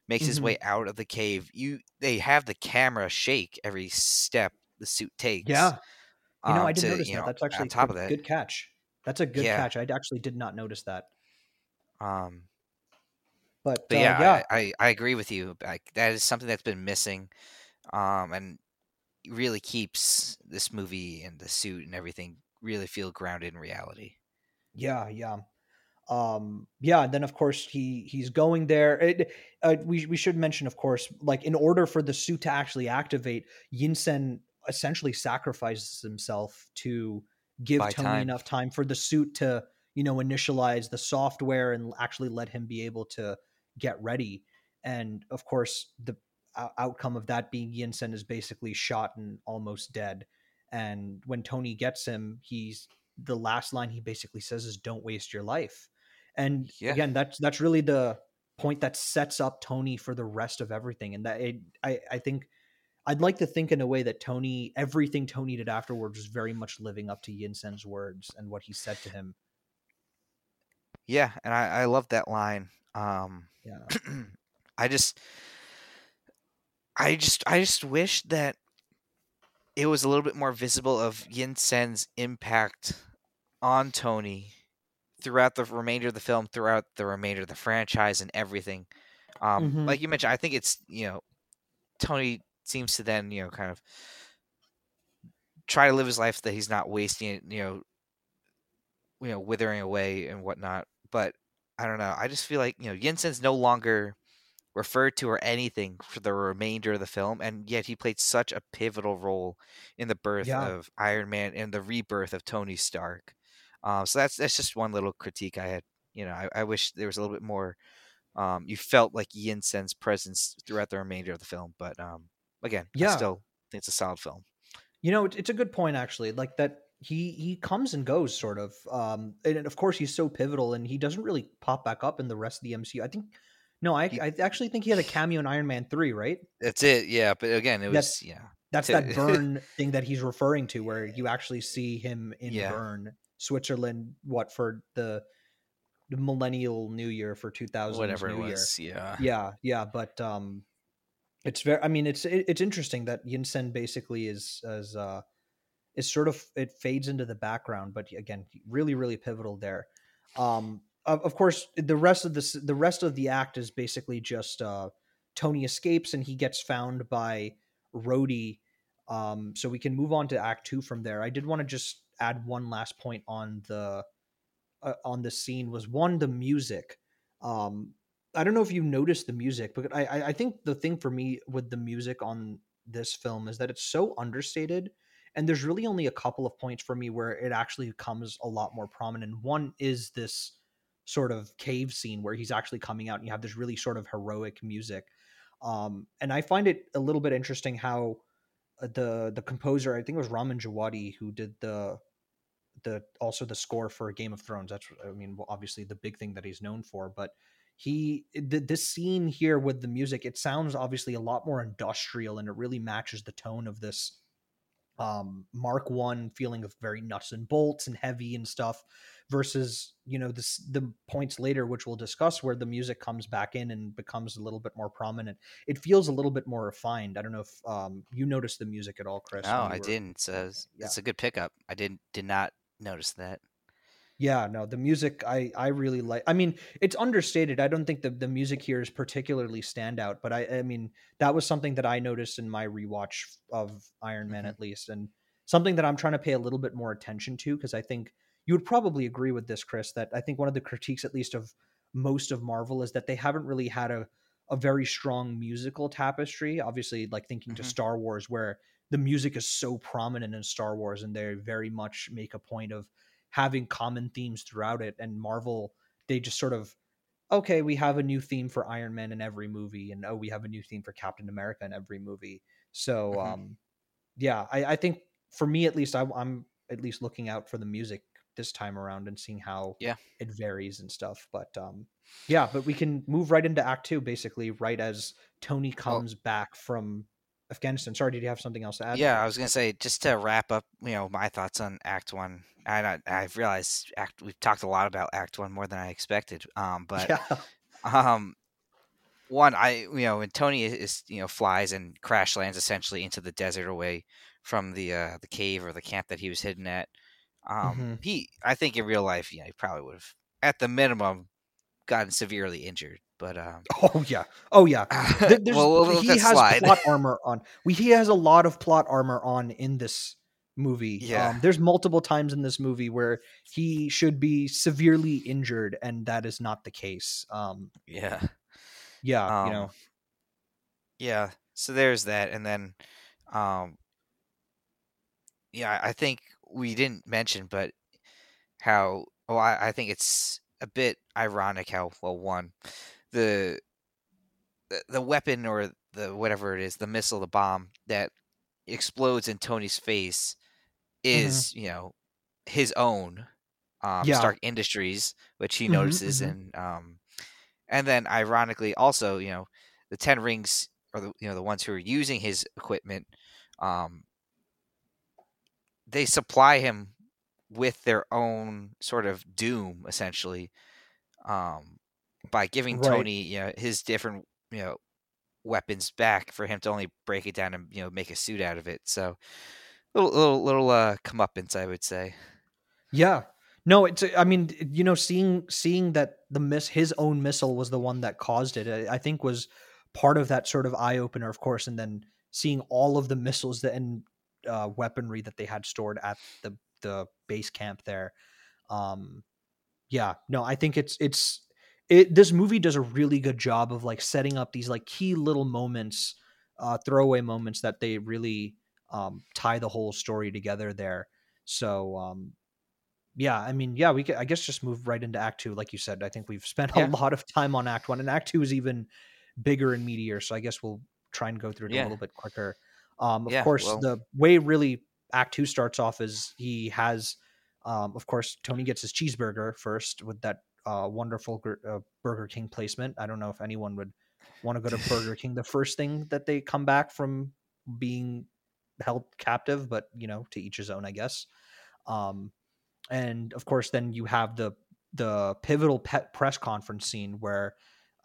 makes his Mhm. way out of the cave, you they have the camera shake every step the suit takes. yeah you know um, i didn't to, notice that know, that's actually on top good, of that. good catch that's a good Yeah. catch i actually did not notice that Um, but, but uh, yeah, yeah I, I I agree with you. Like that is something that's been missing, um, and really keeps this movie and the suit and everything really feel grounded in reality. Yeah, yeah. Um yeah, and then of course he he's going there. It, uh, we we should mention of course like in order for the suit to actually activate, Yinsen essentially sacrifices himself to give Buy Tony time. enough time for the suit to, you know, initialize the software and actually let him be able to get ready. And of course, the outcome of that being Yinsen is basically shot and almost dead. And when Tony gets him, he's the last line he basically says is "Don't waste your life." And Yeah. again, that's that's really the point that sets up Tony for the rest of everything. And that it, I I think I'd like to think in a way that Tony everything Tony did afterwards was very much living up to Yinsen's words and what he said to him. Yeah, and I, I love that line. Um, Yeah. I just, I just, I just wish that it was a little bit more visible of Yinsen's impact on Tony throughout the remainder of the film, throughout the remainder of the franchise, and everything. Um, Mhm. Like you mentioned, I think it's you know, Tony seems to then you know kind of try to live his life that he's not wasting it, you know, you know, withering away and whatnot. But I don't know. I just feel like you know, Yinsen's no longer referred to or anything for the remainder of the film, and yet he played such a pivotal role in the birth Yeah. of Iron Man and the rebirth of Tony Stark. Um, so that's that's just one little critique I had. You know, I, I wish there was a little bit more. Um, you felt like Yinsen's presence throughout the remainder of the film, but um, again, I Yeah. still think it's a solid film. You know, it's a good point actually. Like that he he comes and goes sort of. Um and of course he's so pivotal and he doesn't really pop back up in the rest of the MCU. I think no, I He- I actually think he had a cameo in Iron Man 3, right? That's it. Yeah, but again, it That's- was yeah. That's that Bern thing that he's referring to where you actually see him in Yeah. Bern, Switzerland, what for the the millennial new year for 2000 Whatever new it was. Yeah. Yeah, yeah, but um it's very. I mean, it's it, it's interesting that Yinsen basically is as uh, is sort of it fades into the background, but again, really really pivotal there. Um, of, of course, the rest of this the rest of the act is basically just uh, Tony escapes and he gets found by Rhodey. Um, so we can move on to Act Two from there. I did want to just add one last point on the uh, on the scene was one the music. Um, I don't know if you noticed the music, but I I think the thing for me with the music on this film is that it's so understated, and there's really only a couple of points for me where it actually comes a lot more prominent. One is this sort of cave scene where he's actually coming out, and you have this really sort of heroic music. Um, and I find it a little bit interesting how uh, the the composer, I think it was Ramin Djawadi, who did the the also the score for Game of Thrones. That's I mean, obviously the big thing that he's known for, but he this scene here with the music it sounds obviously a lot more industrial and it really matches the tone of this um mark one feeling of very nuts and bolts and heavy and stuff versus you know this the points later which we'll discuss where the music comes back in and becomes a little bit more prominent. It feels a little bit more refined. I don't know if um you noticed the music at all chris no i were, didn't so yeah. it's a good pickup. I didn't did not notice that yeah, no, the music I I really like. I mean, it's understated. I don't think the the music here is particularly standout, but I I mean that was something that I noticed in my rewatch of Iron Man mm-hmm. at least, and something that I'm trying to pay a little bit more attention to because I think you would probably agree with this, Chris. That I think one of the critiques, at least of most of Marvel, is that they haven't really had a a very strong musical tapestry. Obviously, like thinking mm-hmm. to Star Wars, where the music is so prominent in Star Wars, and they very much make a point of having common themes throughout it. And Marvel, they just sort of, okay, we have a new theme for Iron Man in every movie, and oh, we have a new theme for Captain America in every movie. So, mm-hmm. um, yeah, I, I, think for me at least, I, I'm at least looking out for the music this time around and seeing how yeah it varies and stuff. But um, yeah, but we can move right into Act Two, basically, right as Tony comes well, back from Afghanistan. Sorry, did you have something else to add? Yeah, I was gonna say just to wrap up, you know, my thoughts on Act One. I, I've realized Act we've talked a lot about Act One more than I expected. Um, but yeah. um, one, I you know, when Tony is you know flies and crash lands essentially into the desert away from the uh, the cave or the camp that he was hidden at. Um, mm-hmm. he, I think in real life, yeah, he probably would have, at the minimum, gotten severely injured. But um, oh yeah, oh yeah. well, we'll he has slide. plot armor on. We, he has a lot of plot armor on in this movie. Yeah, um, there's multiple times in this movie where he should be severely injured, and that is not the case. Um, yeah, yeah, um, you know, yeah. So there's that, and then, um, yeah, I think we didn't mention, but how? Well, I, I think it's a bit ironic how well one the the weapon or the whatever it is, the missile, the bomb that explodes in Tony's face mm-hmm. is, mm-hmm. you know, his own um, yeah. Stark Industries, which he mm-hmm, notices, mm-hmm. and um, and then ironically, also, you know, the Ten Rings are the you know the ones who are using his equipment. Um, they supply him with their own sort of doom, essentially. Um, by giving right. Tony, you know, his different, you know, weapons back for him to only break it down and you know make a suit out of it. So little little little uh comeuppance, I would say. Yeah. No, it's I mean, you know, seeing seeing that the miss his own missile was the one that caused it, I, I think was part of that sort of eye opener, of course, and then seeing all of the missiles that and uh, weaponry that they had stored at the the base camp there. Um, yeah, no, I think it's it's it this movie does a really good job of like setting up these like key little moments uh throwaway moments that they really um tie the whole story together there so um yeah i mean yeah we could i guess just move right into act two like you said i think we've spent yeah. a lot of time on act one and act two is even bigger and meatier so i guess we'll try and go through it yeah. a little bit quicker um of yeah, course well. the way really act two starts off is he has um of course tony gets his cheeseburger first with that uh, wonderful uh, Burger King placement. I don't know if anyone would want to go to Burger King the first thing that they come back from being held captive, but you know, to each his own, I guess. Um, and of course, then you have the the pivotal press conference scene where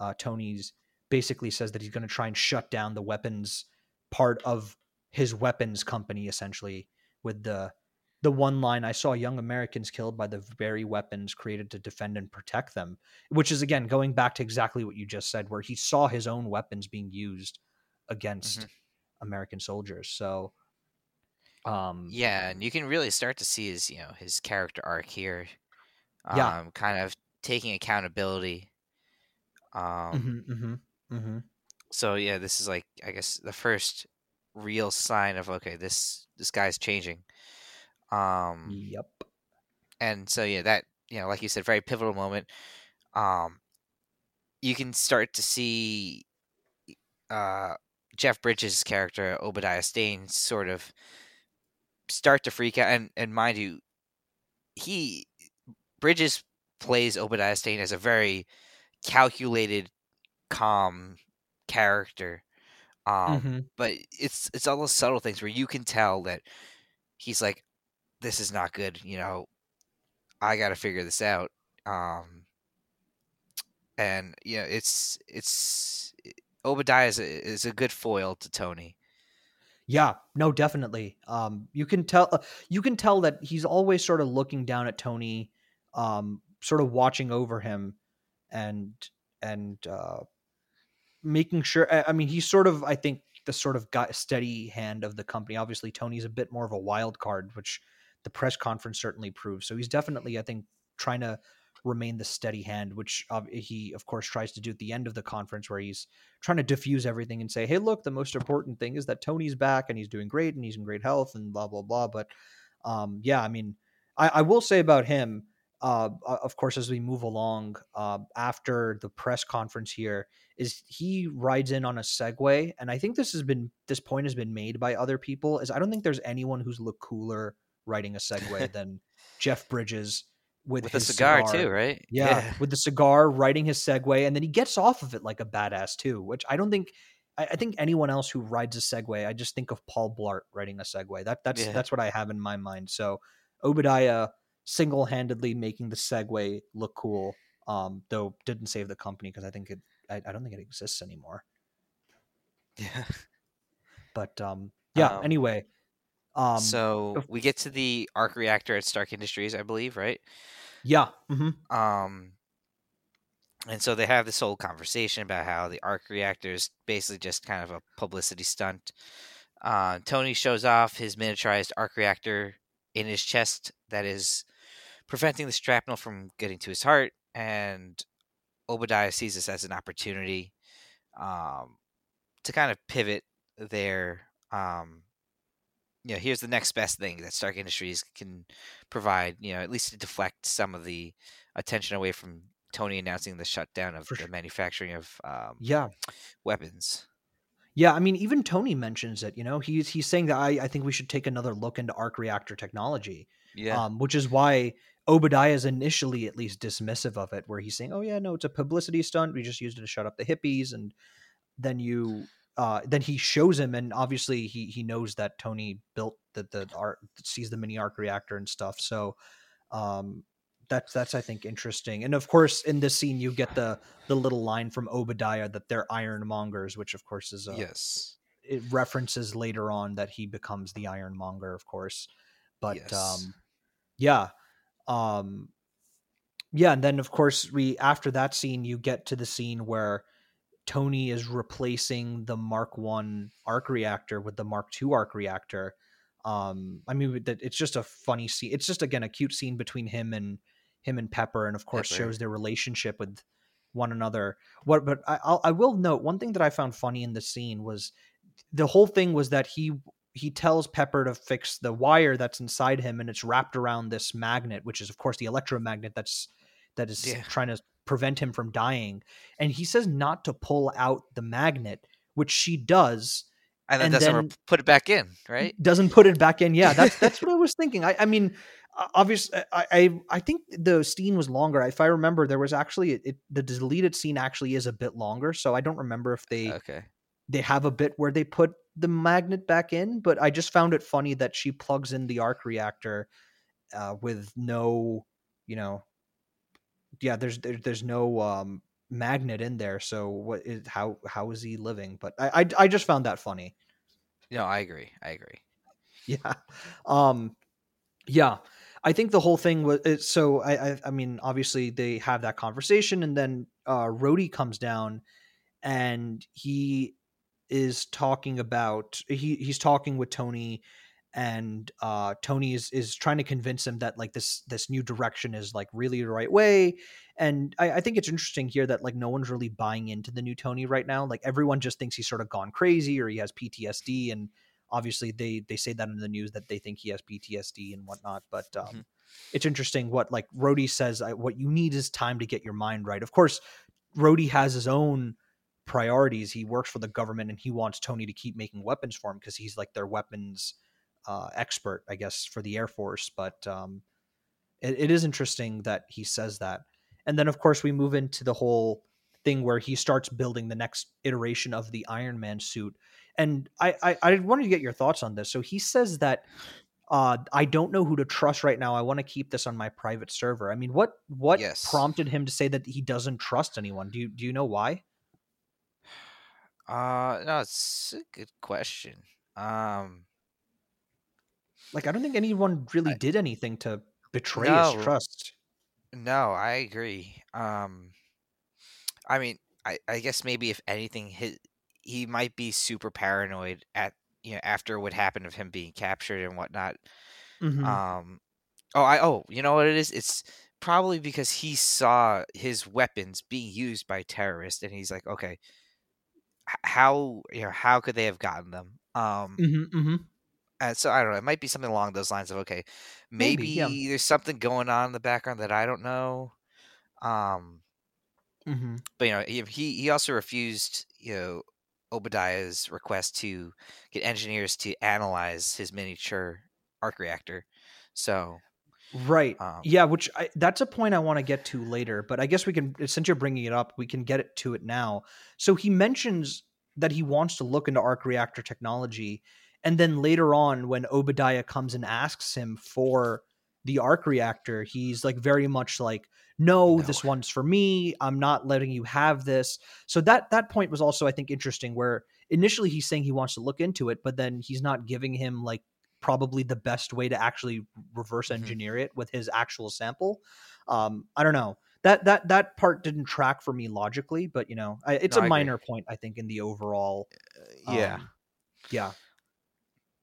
uh, Tony's basically says that he's going to try and shut down the weapons part of his weapons company essentially with the the one line I saw young Americans killed by the very weapons created to defend and protect them, which is again going back to exactly what you just said, where he saw his own weapons being used against mm-hmm. American soldiers. So, um, yeah, and you can really start to see his, you know, his character arc here. Um, yeah, kind of taking accountability. Um, mm-hmm, mm-hmm, mm-hmm. so yeah, this is like I guess the first real sign of okay, this this guy's changing. Um, yep. And so yeah, that you know, like you said, very pivotal moment. Um, you can start to see uh, Jeff Bridges' character Obadiah Stane sort of start to freak out, and and mind you, he Bridges plays Obadiah Stane as a very calculated, calm character. Um, mm-hmm. but it's it's all those subtle things where you can tell that he's like, this is not good. You know, I got to figure this out. Um, and you know, it's it's Obadiah is a, is a good foil to Tony. Yeah, no, definitely. Um, you can tell uh, you can tell that he's always sort of looking down at Tony, um, sort of watching over him, and and uh, making sure. I mean, he's sort of I think the sort of got steady hand of the company. Obviously, Tony's a bit more of a wild card, which the press conference certainly proves. So he's definitely, I think, trying to remain the steady hand, which he, of course, tries to do at the end of the conference, where he's trying to diffuse everything and say, "Hey, look, the most important thing is that Tony's back and he's doing great and he's in great health and blah blah blah." But um, yeah, I mean, I, I will say about him, uh, of course, as we move along uh, after the press conference here, is he rides in on a Segway, and I think this has been this point has been made by other people. Is I don't think there's anyone who's looked cooler riding a Segway than Jeff Bridges with, with his cigar, cigar, too, right? Yeah, yeah, with the cigar, writing his Segway, and then he gets off of it like a badass too. Which I don't think. I, I think anyone else who rides a Segway, I just think of Paul Blart riding a Segway. That that's yeah. that's what I have in my mind. So Obadiah single handedly making the Segway look cool. Um, though didn't save the company because I think it. I, I don't think it exists anymore. Yeah. But um, yeah. Um, anyway, um, so we get to the arc reactor at Stark Industries, I believe, right? Yeah. Mm-hmm. Um, and so they have this whole conversation about how the arc reactor is basically just kind of a publicity stunt. Uh, Tony shows off his miniaturized arc reactor in his chest that is preventing the shrapnel from getting to his heart, and Obadiah sees this as an opportunity um, to kind of pivot their um, you know, here's the next best thing that Stark Industries can provide, you know, at least to deflect some of the attention away from Tony announcing the shutdown of For the sure. manufacturing of um, yeah weapons. Yeah, I mean, even Tony mentions it. You know, he's he's saying that I, I think we should take another look into arc reactor technology. Yeah, um, which is why Obadiah is initially at least dismissive of it, where he's saying, "Oh yeah, no, it's a publicity stunt. We just used it to shut up the hippies." And then you uh, then he shows him, and obviously he he knows that Tony built the the art sees the mini arc reactor and stuff. So um, that's that's I think interesting. And of course, in this scene, you get the the little line from Obadiah that they're ironmongers, which of course is a, yes. It references later on that he becomes the Ironmonger, of course. But yes. um, yeah, um, yeah, and then of course we after that scene, you get to the scene where Tony is replacing the Mark One arc reactor with the Mark Two arc reactor. Um, I mean, it's just a funny scene. It's just again a cute scene between him and him and Pepper, and of course Pepper. shows their relationship with one another. What, but I, I'll, I will note one thing that I found funny in the scene was the whole thing was that he he tells Pepper to fix the wire that's inside him, and it's wrapped around this magnet, which is of course the electromagnet that's that is yeah. trying to prevent him from dying. And he says not to pull out the magnet, which she does. And then and doesn't then put it back in, right? Doesn't put it back in. Yeah, that's that's what I was thinking. I, I mean, obviously, I, I, I think the scene was longer. If I remember, there was actually it, the deleted scene actually is a bit longer. So I don't remember if they okay they have a bit where they put the magnet back in. But I just found it funny that she plugs in the arc reactor uh, with no, you know, yeah, there's there, there's no um magnet in there. So what is how how is he living? But I I, I just found that funny. No, I agree. I agree. Yeah. Um yeah. I think the whole thing was so I, I I mean obviously they have that conversation and then uh Rhodey comes down and he is talking about he he's talking with Tony and uh Tony is is trying to convince him that like this this new direction is like really the right way and I, I think it's interesting here that like no one's really buying into the new Tony right now like everyone just thinks he's sort of gone crazy or he has PTSD and obviously they they say that in the news that they think he has PTSD and whatnot but um mm-hmm. it's interesting what like Rhodey says what you need is time to get your mind right of course Rhodey has his own priorities. He works for the government and he wants Tony to keep making weapons for him because he's like their weapons uh, expert, I guess, for the Air Force. But um, it, it is interesting that he says that. And then, of course, we move into the whole thing where he starts building the next iteration of the Iron Man suit. And I, I, I wanted to get your thoughts on this. So he says that uh, I don't know who to trust right now. I want to keep this on my private server. I mean, what what yes. prompted him to say that he doesn't trust anyone? Do you do you know why? Uh, no, it's a good question. Um, like I don't think anyone really I, did anything to betray no, his trust. No, I agree. Um, I mean, I, I guess maybe if anything, his, he might be super paranoid at you know after what happened of him being captured and whatnot. Mm-hmm. Um, oh, I oh, you know what it is? It's probably because he saw his weapons being used by terrorists, and he's like, okay, how you know how could they have gotten them? Um, mm-hmm, mm-hmm. And so I don't know. It might be something along those lines of okay, maybe, maybe yeah. there's something going on in the background that I don't know. Um, mm-hmm. but you know, he he also refused you know Obadiah's request to get engineers to analyze his miniature arc reactor. So Right. Um, yeah, which I, that's a point I want to get to later, but I guess we can since you're bringing it up, we can get it to it now. So he mentions that he wants to look into arc reactor technology and then later on when Obadiah comes and asks him for the arc reactor, he's like very much like no, no, this one's for me. I'm not letting you have this. So that that point was also I think interesting where initially he's saying he wants to look into it, but then he's not giving him like probably the best way to actually reverse mm-hmm. engineer mm-hmm. it with his actual sample. Um, I don't know that that that part didn't track for me logically, but you know, I, it's no, a I minor agree. point I think in the overall. Uh, yeah, um, yeah.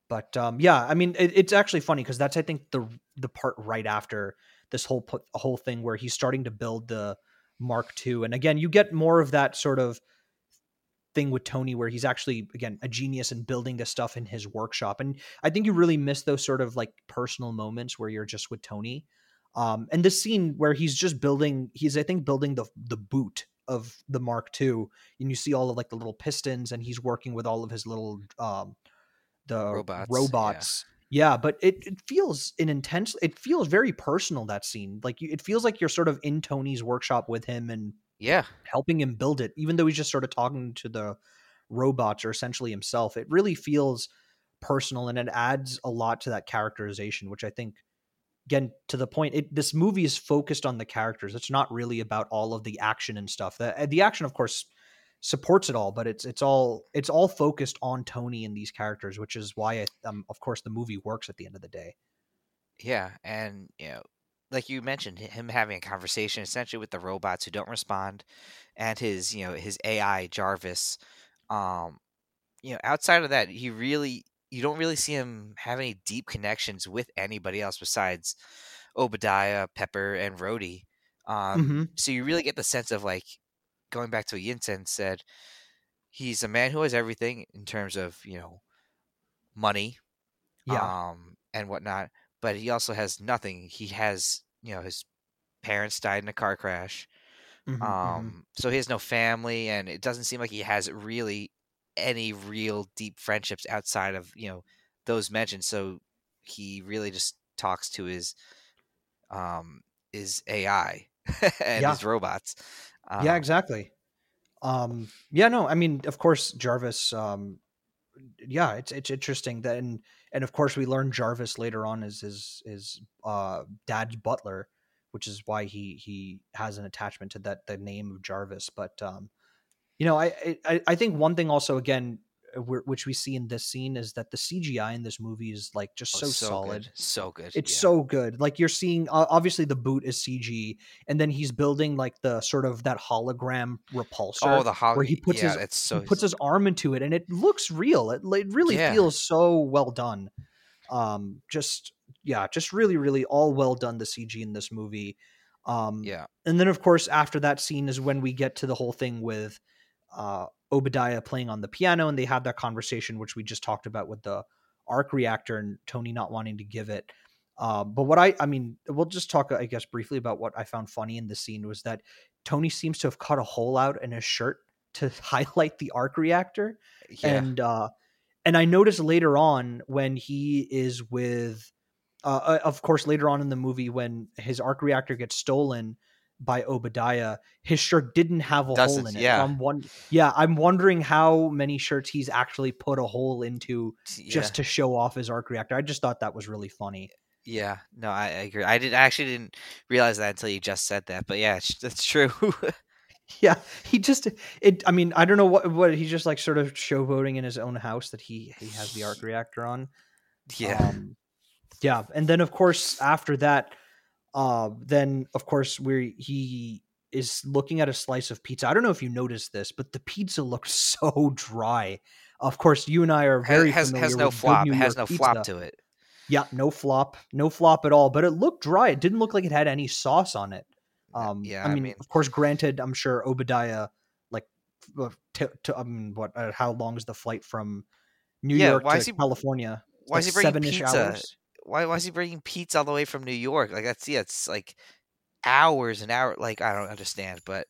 But um, yeah, I mean, it, it's actually funny because that's I think the the part right after this whole whole thing where he's starting to build the Mark II, and again, you get more of that sort of thing with Tony where he's actually again a genius in building this stuff in his workshop. And I think you really miss those sort of like personal moments where you're just with Tony. Um and this scene where he's just building he's I think building the the boot of the Mark II and you see all of like the little pistons and he's working with all of his little um the robots, robots. Yeah. yeah. but it, it feels an intense it feels very personal that scene like it feels like you're sort of in Tony's workshop with him and yeah helping him build it even though he's just sort of talking to the robots or essentially himself it really feels personal and it adds a lot to that characterization which i think again to the point it, this movie is focused on the characters it's not really about all of the action and stuff the, the action of course supports it all but it's it's all it's all focused on tony and these characters which is why I, um, of course the movie works at the end of the day yeah and you know like you mentioned, him having a conversation essentially with the robots who don't respond, and his you know his AI Jarvis. Um, you know, outside of that, he really you don't really see him have any deep connections with anybody else besides Obadiah, Pepper, and Rhodey. Um, mm-hmm. So you really get the sense of like going back to what Yinsen said. He's a man who has everything in terms of you know money, yeah, um, and whatnot but he also has nothing. He has, you know, his parents died in a car crash. Mm-hmm, mm-hmm. um, mm-hmm. so he has no family, and it doesn't seem like he has really any real deep friendships outside of you know those mentioned. So he really just talks to his um his AI and yeah. his robots. Um, yeah, exactly. Um, yeah, no, I mean, of course, Jarvis. Um, yeah, it's it's interesting that, and and of course we learn Jarvis later on is his his uh, dad's butler, which is why he he has an attachment to that the name of Jarvis. But um, you know, I I, I think one thing also again which we see in this scene is that the CGI in this movie is like just Oh, so, so solid. good. So good. It's yeah. so good. Like you're seeing, uh, obviously the boot is CG, and then he's building like the sort of that hologram repulsor Oh, the hol- where he puts yeah, his it's so he puts his arm into it, and it looks real. It, it really Yeah. feels so well done. Um, just yeah, just really, really all well done. The CG in this movie. Um, yeah. and then of course after that scene is when we get to the whole thing with uh obadiah playing on the piano and they have that conversation which we just talked about with the arc reactor and tony not wanting to give it uh, but what i i mean we'll just talk i guess briefly about what i found funny in the scene was that tony seems to have cut a hole out in his shirt to highlight the arc reactor Yeah. and uh and i noticed later on when he is with uh, uh, of course later on in the movie when his arc reactor gets stolen by obadiah his shirt didn't have a hole Doesn't, in it yeah. i'm one yeah i'm wondering how many shirts he's actually put a hole into yeah. just to show off his arc reactor i just thought that was really funny Yeah, no, I, I agree. I did I actually didn't realize that until you just said that, but yeah, it's, that's true. yeah he just it i mean i don't know what what he's just like sort of showboating in his own house that he he has the arc reactor on yeah, Um, yeah, and then of course after that, uh, then of course where he is looking at a slice of pizza. I don't know if you noticed this, but the pizza looks so dry. Of course, you and I are very has familiar has no flop. Has no flop to it. Yeah, no flop, no flop at all. But it looked dry. It didn't look like it had any sauce on it. Um, yeah, I I mean, mean- of course, granted, I'm sure Obadiah, like, uh, to, to I mean, what? Uh, how long is the flight from New Yeah, York to he- California? Why like is he bringing pizza? hours. Why why is he bringing pizza all the way from New York? Like that's yeah, it's like hours and hours. Like I don't understand, but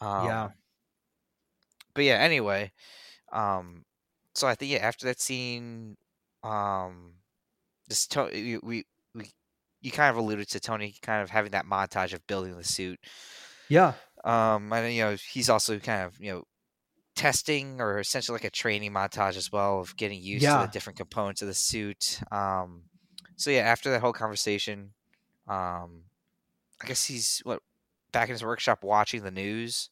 um, Yeah. But yeah, anyway, um, so I think yeah, after that scene, um, this to- we, we we you kind of alluded to Tony kind of having that montage of building the suit. Yeah, Um, and you know he's also kind of you know testing or essentially like a training montage as well of getting used to the different components of the suit. Um, so yeah, after that whole conversation, um, I guess he's what back in his workshop watching the news.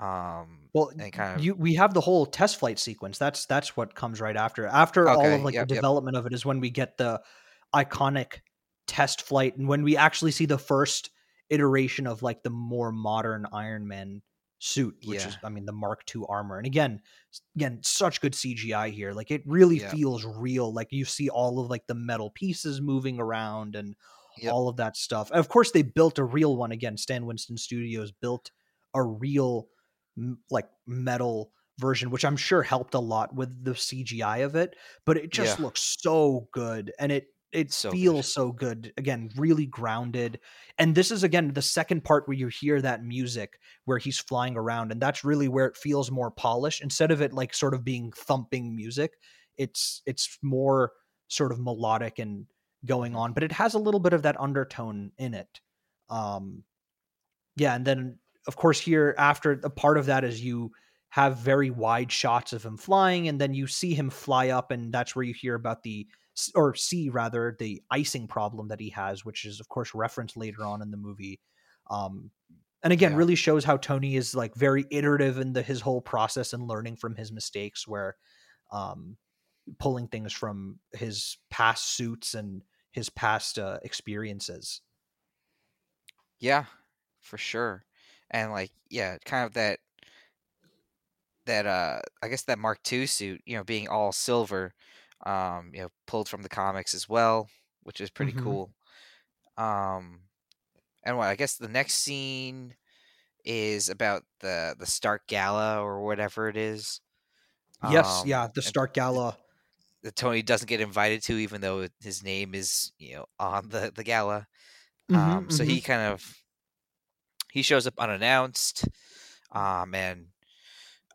Um, Well, and kind of you we have the whole test flight sequence. That's that's what comes right after. After all of like yep, the yep. development of it is when we get the iconic test flight and when we actually see the first iteration of like the more modern Iron Man suit, which Yeah. is I mean the Mark II armor. And again, again, such good CGI here. Like it really Yeah. feels real. Like you see all of like the metal pieces moving around and Yep. all of that stuff. And of course, they built a real one again. Stan Winston Studios built a real like metal version, which I'm sure helped a lot with the CGI of it. But it just Yeah. looks so good, and it it So good. feels so good. Again, really grounded. And this is again the second part where you hear that music where he's flying around, and that's really where it feels more polished instead of it like sort of being thumping music. It's it's more sort of melodic and going on, but it has a little bit of that undertone in it. Um, yeah, and then of course here after a part of that is you have very wide shots of him flying, and then you see him fly up, and that's where you hear about the or see rather the icing problem that he has, which is of course referenced later on in the movie. Um, and again, Yeah. really shows how Tony is like very iterative in the his whole process and learning from his mistakes, where um, pulling things from his past suits and his past uh, experiences. Yeah, for sure. And like, yeah, kind of that that uh I guess that Mark II suit, you know, being all silver, um, you know, pulled from the comics as well, which is pretty Mhm. cool. Um and what I guess the next scene is about the the Stark Gala or whatever it is. yes, Um, yeah, the Stark Gala. that Tony doesn't get invited to, even though his name is, you know, on the the gala. Mhm, Um, so mhm. he kind of he shows up unannounced, um, and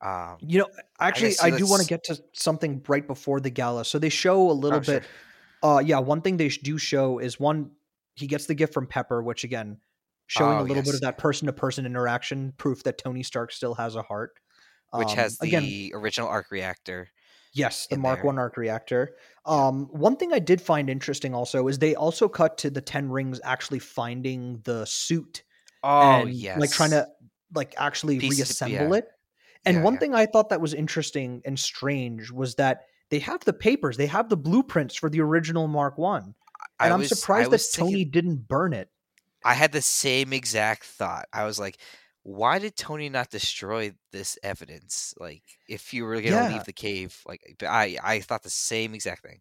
um, You know, actually, guess I, do want to get to something right before the gala. So they show a little Oh, sure. bit. Uh, yeah, one thing they do show is one he gets the gift from Pepper, which again, showing a Oh, little bit of that person to person interaction, proof that Tony Stark still has a heart. which Um, has the again, original arc reactor. Yes, the Mark there. One arc reactor. Um, one thing I did find interesting also is they also cut to the Ten Rings actually finding the suit Oh and yes, like trying to like actually Piece- reassemble yeah. it. And Yeah, one yeah. thing I thought that was interesting and strange was that they have the papers, they have the blueprints for the original Mark One, and I'm was- surprised that Tony didn't burn it. I had the same exact thought. I was like, why did Tony not destroy this evidence? Like, if you were gonna Yeah. leave the cave, like I, I thought the same exact thing.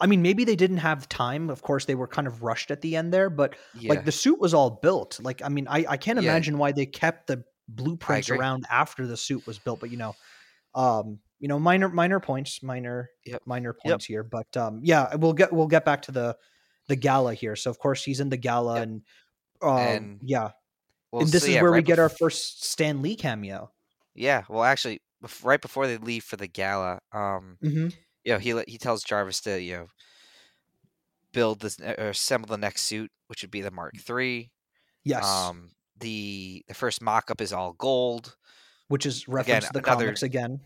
I mean, maybe they didn't have time. Of course, they were kind of rushed at the end there, but Yeah, like the suit was all built. Like, I mean, I, I can't Yeah. imagine why they kept the blueprints around after the suit was built. But you know, um, you know, minor minor points, minor Yep. minor Yep. points here. But um, yeah, we'll get we'll get back to the the gala here. So of course he's in the gala, Yep. and uh, And- yeah, well, and this is where we right get our first Stan Lee cameo. Yeah, well, actually, right before they leave for the gala, um, Mm-hmm. you know, he he tells Jarvis to you know build this or assemble the next suit, which would be the Mark Three. Yes, Um, the the first mock-up is all gold. which is reference to the another- comics again.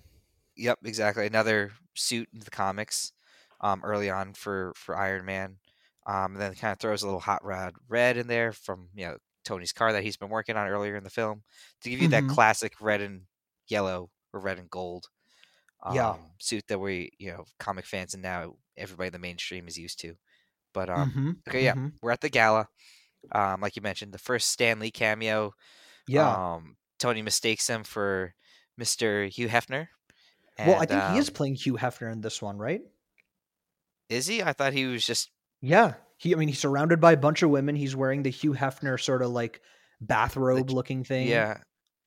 Yep, exactly. Another suit in the comics, um, early on for for Iron Man. Um, and then kind of throws a little hot rod red in there from you know Tony's car that he's been working on earlier in the film to give you Mhm. that classic red and yellow or red and gold. Um, Yeah. suit that we you know comic fans and now everybody in the mainstream is used to. But um, Mhm, okay, yeah, mhm. we're at the gala. Um, like you mentioned, the first Stan Lee cameo. yeah. Um, Tony mistakes him for Mr. Hugh Hefner. well, I and, think he is um, playing Hugh Hefner in this one, right? Is he? I thought he was just. Yeah, he. I mean, he's surrounded by a bunch of women. He's wearing the Hugh Hefner sort of like bathrobe looking thing. Yeah.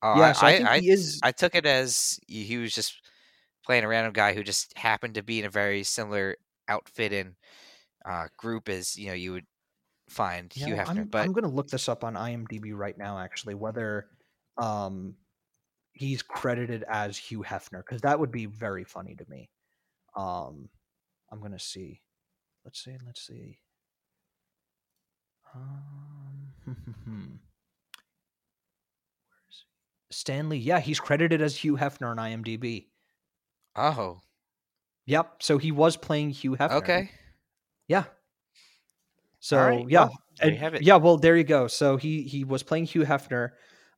Oh, yeah. I, So I, I, think I, he is. I took it as he he was just playing a random guy who just happened to be in a very similar outfit and uh, group as you know you would find Yeah, Hugh Hefner. I'm, but I'm going to look this up on IMDb right now, actually, whether um, he's credited as Hugh Hefner, because that would be very funny to me. Um, I'm going to see. Let's see. Let's see. Um, Stan Lee? Yeah, he's credited as Hugh Hefner on IMDb. oh, Yep. So he was playing Hugh Hefner. okay. Yeah. So right, yeah, well, and- have it. yeah. Well, there you go. So he he was playing Hugh Hefner.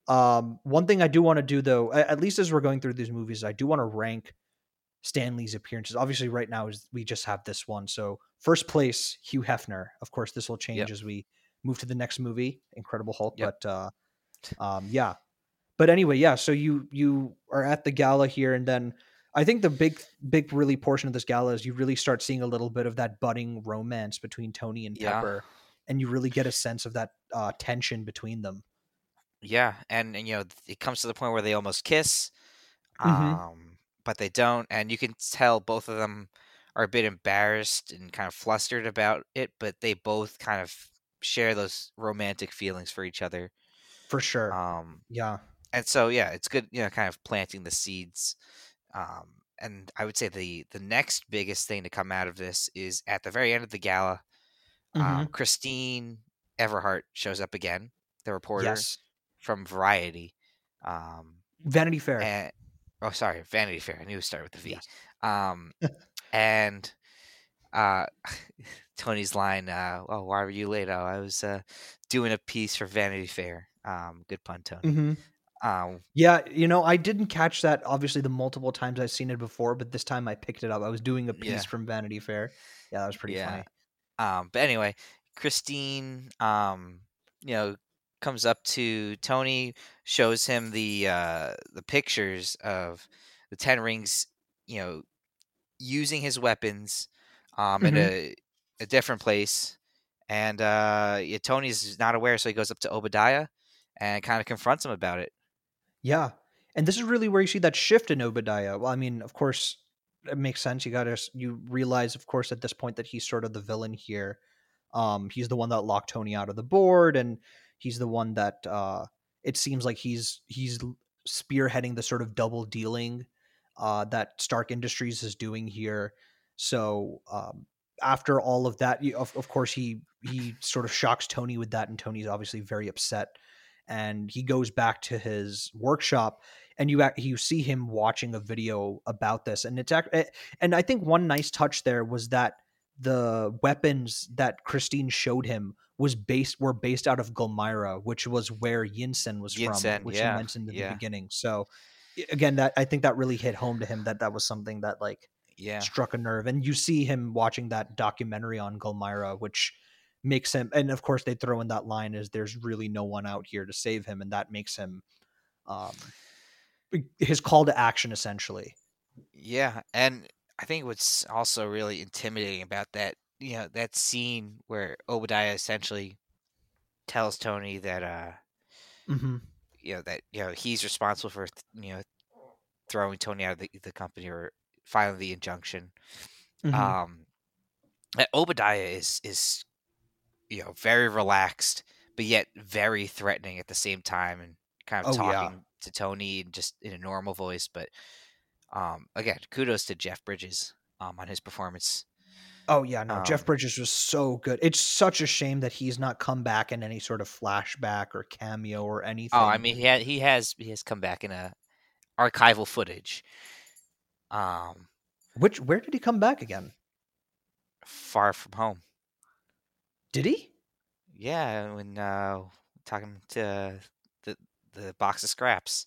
Um, one thing I do want to do though, at least as we're going through these movies, I do want to rank Stan Lee's appearances. Obviously, right now is we just have this one. So first place, Hugh Hefner. Of course, this will change Yep. as we move to the next movie, Incredible Hulk. Yep. But uh, um, yeah. But anyway, yeah. So you you are at the gala here, and then I think the big big really portion of this gala is you really start seeing a little bit of that budding romance between Tony and Yeah. Pepper, and you really get a sense of that uh, tension between them. Yeah, and, and you know it comes to the point where they almost kiss, Mhm. um, but they don't, and you can tell both of them are a bit embarrassed and kind of flustered about it, but they both kind of share those romantic feelings for each other. For sure. Um, yeah. and so yeah, it's good, you know, kind of planting the seeds. Um, and I would say the the next biggest thing to come out of this is at the very end of the gala, Mhm. um, Christine Everhart shows up again, the reporter yes. from Variety. Um, Vanity Fair. and oh, sorry, Vanity Fair. I knew it started with the V. Yes. Um, and uh, Tony's line, uh, "Oh, why were you late? Oh, I was uh, doing a piece for Vanity Fair." Um, good pun, Tony. hmm Um, Yeah, you know, I didn't catch that obviously the multiple times I've seen it before, but this time I picked it up. I was doing a piece Yeah. from Vanity Fair. Yeah, that was pretty Yeah. funny. Um, but anyway, Christine, um, you know, comes up to Tony, shows him the uh, the pictures of the Ten Rings, you know, using his weapons um, in a, a different place, and uh, yeah, Tony's not aware, so he goes up to Obadiah and kind of confronts him about it. Yeah. And this is really where you see that shift in Obadiah. Well, I mean, of course, it makes sense. You got to you realize of course at this point that he's sort of the villain here. Um he's the one that locked Tony out of the board and he's the one that uh it seems like he's he's spearheading the sort of double dealing uh that Stark Industries is doing here. So, um after all of that, of, of course he he sort of shocks Tony with that and Tony's obviously very upset and he goes back to his workshop and you you see him watching a video about this, and it's eh, and I think one nice touch there was that the weapons that Christine showed him was based were based out of Gulmira, which was where Yinsen was Yinsen, from, which yeah, he mentioned in yeah. the beginning. So again, that I think that really hit home to him that that was something that like Yeah. struck a nerve. And you see him watching that documentary on Gulmira, which makes him and of course they throw in that line is there's really no one out here to save him, and that makes him um his call to action essentially. Yeah, and I think what's also really intimidating about that, you know, that scene where Obadiah essentially tells Tony that uh Mm-hmm. you know that you know he's responsible for you know throwing Tony out of the, the company or filing the injunction. Mm-hmm. Um Obadiah is is you know very relaxed but yet very threatening at the same time and kind of Oh, yeah. talking to Tony and just in a normal voice but um again kudos to Jeff Bridges um on his performance Oh yeah, no, Jeff Um, Bridges was so good. It's such a shame that he's not come back in any sort of flashback or cameo or anything. oh I mean he ha- he has he has come back in a archival footage um which where did he come back again? far from home Did he? yeah when uh talking to the the box of scraps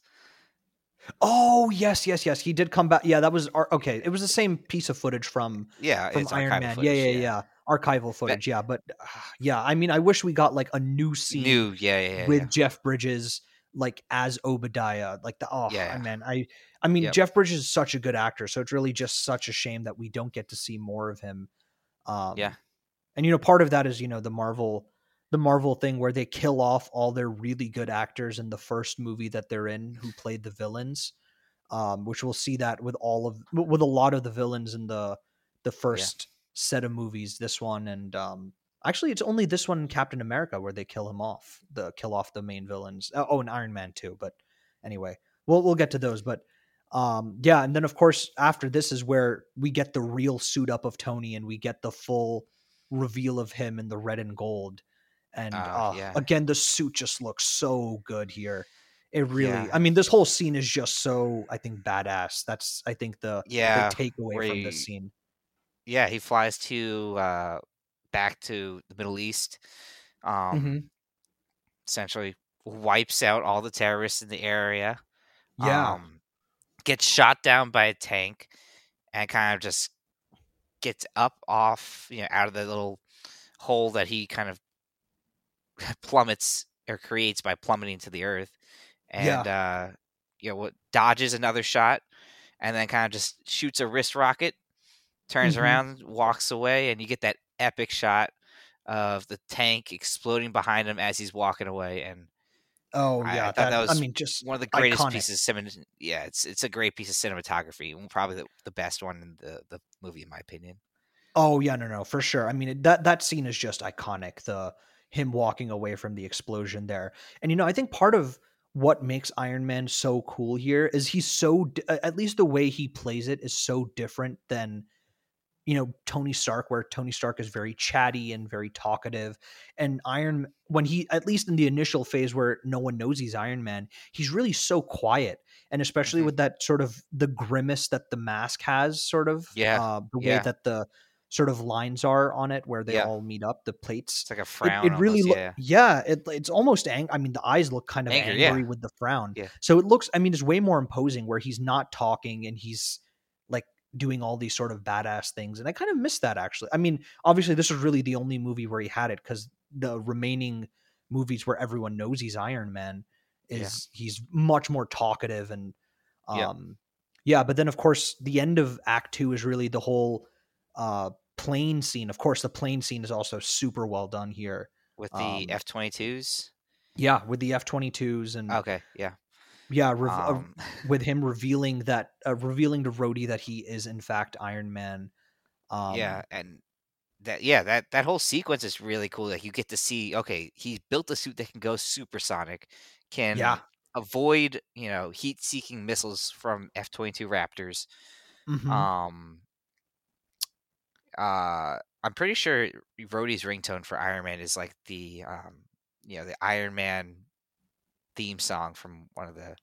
Oh yes, yes, yes. He did come back. Yeah, that was ar- okay. It was the same piece of footage from yeah from Iron Man. footage, yeah, yeah, yeah, Archival footage. Yeah, but uh, yeah, I mean, I wish we got like a new scene new yeah yeah, yeah, with yeah. Jeff Bridges like as Obadiah. Like the oh Yeah, yeah. man, I I mean Yep. Jeff Bridges is such a good actor, so it's really just such a shame that we don't get to see more of him. Um, Yeah. And you know, part of that is you know the Marvel the Marvel thing where they kill off all their really good actors in the first movie that they're in who played the villains. Um, which we'll see that with all of with a lot of the villains in the the first set of movies. This one and um, actually, it's only this one in Captain America where they kill him off. The kill off the main villains. Oh, oh, and Iron Man two. But anyway, we'll we'll get to those. But um, yeah, and then of course after this is where we get the real suit up of Tony, and we get the full reveal of him in the red and gold. And Ah, uh, yeah. again, the suit just looks so good here. It really, Yeah. I mean, this whole scene is just so, I think, badass. That's, I think, the, Yeah, the takeaway from you- this scene. yeah he flies to uh back to the middle east um Mhm. essentially wipes out all the terrorists in the area Yeah. um gets shot down by a tank and kind of just gets up off you know out of the little hole that he kind of plummets or creates by plummeting to the earth Yeah. and uh you know what dodges another shot and then kind of just shoots a wrist rocket turns Mhm. around walks away and you get that epic shot of the tank exploding behind him as he's walking away and oh, I- I yeah. thought that, that I mean, just one of the greatest iconic. pieces of cinema yeah it's it's a great piece of cinematography probably the, the best one in the the movie in my opinion Oh yeah, no, no, for sure. I mean, it, that that scene is just iconic. The him walking away from the explosion there, and you know, I think part of what makes Iron Man so cool here is he's so at least the way he plays it is so different than you know Tony Stark, where Tony Stark is very chatty and very talkative, and Iron when he at least in the initial phase where no one knows he's Iron Man, he's really so quiet, and especially Mhm. with that sort of the grimace that the mask has, sort of Yeah, uh, the way that the sort of lines are on it where they Yeah. all meet up, the plates. it's like a frown it really almost, loo- yeah yeah, it, it's almost ang- I mean, the eyes look kind of Anger, angry yeah. with the frown. Yeah. So it looks. I mean, it's way more imposing where he's not talking and he's doing all these sort of badass things, and I kind of miss that actually. I mean, obviously, this was really the only movie where he had it because the remaining movies where everyone knows he's Iron Man Yeah. is he's much more talkative and Yeah. um yeah but then of course the end of act 2 is really the whole uh plane scene of course the plane scene is also super well done here with the um, f-22s yeah with the f-22s and okay yeah yeah uh, um, with him revealing that uh, revealing to Rhodey that he is in fact Iron Man um yeah and that yeah that that whole sequence is really cool like you get to see okay he's built a suit that can go supersonic can Yeah. avoid you know heat seeking missiles from f-22 raptors mhm. um uh i'm pretty sure Rhodey's ringtone for iron man is like the um you know the iron man theme song from one of the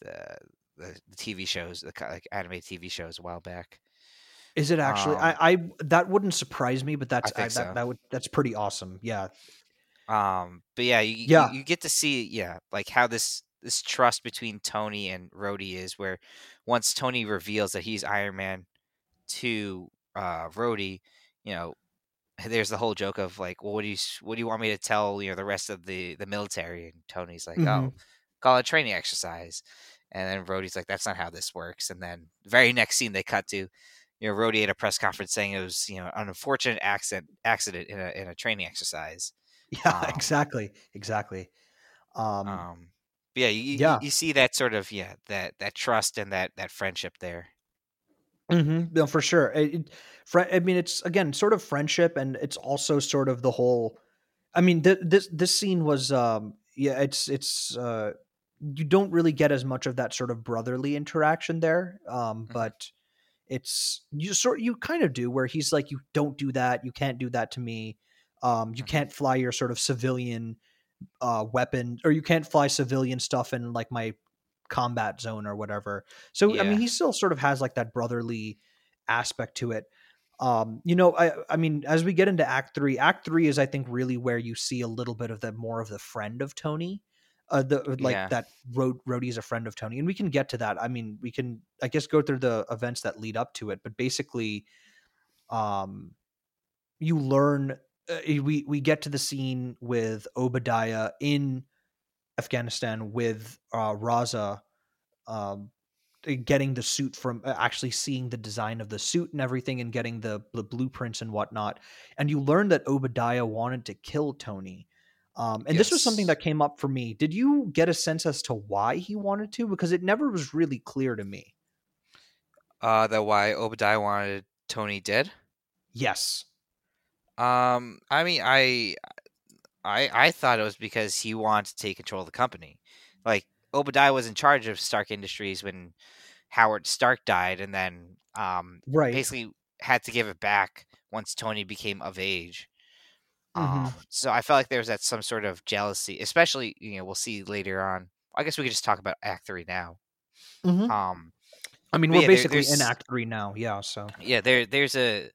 the the, the TV shows, the like animated TV shows a while back. Is it actually? Um, I, I that wouldn't surprise me, but that's I think that, so. that would that's pretty awesome. Yeah. Um, but yeah, you, Yeah. you, you get to see yeah like how this this trust between Tony and Rhodey is where once Tony reveals that he's Iron Man to uh Rhodey, you know, there's the whole joke of like, well, what do you what do you want me to tell you know the rest of the the military? And Tony's like, Mhm. oh, call it training exercise. And then Rhodey's like, that's not how this works. And then the very next scene they cut to, you know, Rhodey at a press conference saying it was, you know, an unfortunate accident accident in a in a training exercise. Yeah. Um, exactly. Exactly. Um, Um, yeah, you, you- Yeah. you see that sort of yeah that that trust and that that friendship there. Hmm No, for sure. It, it, fri I mean, it's again sort of friendship, and it's also sort of the whole. I mean, th- this this scene was, um, yeah, it's it's. Uh, you don't really get as much of that sort of brotherly interaction there, um, Mhm. but it's you sort you kind of do where he's like, you don't do that, you can't do that to me, um, you Mhm. can't fly your sort of civilian uh weapon or you can't fly civilian stuff in like my combat zone or whatever. So I mean, he still sort of has like that brotherly aspect to it. Um, you know, I I mean, as we get into Act Three, Act Three is I think really where you see a little bit of the more of the friend of Tony, uh, the like Yeah. that Rhodey is a friend of Tony, and we can get to that. I mean, we can I guess go through the events that lead up to it, but basically, um, you learn. Uh, we we get to the scene with Obadiah in Afghanistan with uh, Raza um, uh, getting the suit from uh, actually seeing the design of the suit and everything and getting the, the blueprints and whatnot. And you learn that Obadiah wanted to kill Tony. Um, and this was something that came up for me. Did you get a sense as to why he wanted to? Because it never was really clear to me. Uh, that why Obadiah wanted Tony dead. Yes. Um, I mean, I, I, I thought it was because he wanted to take control of the company. Like Obadiah was in charge of Stark Industries when Howard Stark died, and then um, Right. basically had to give it back once Tony became of age. Mhm. Um, so I felt like there was that some sort of jealousy, especially you know we'll see later on. I guess we could just talk about Act Three now. Mhm. Um, I mean, we're yeah, there- basically in Act Three now. Yeah. So. yeah there there's a,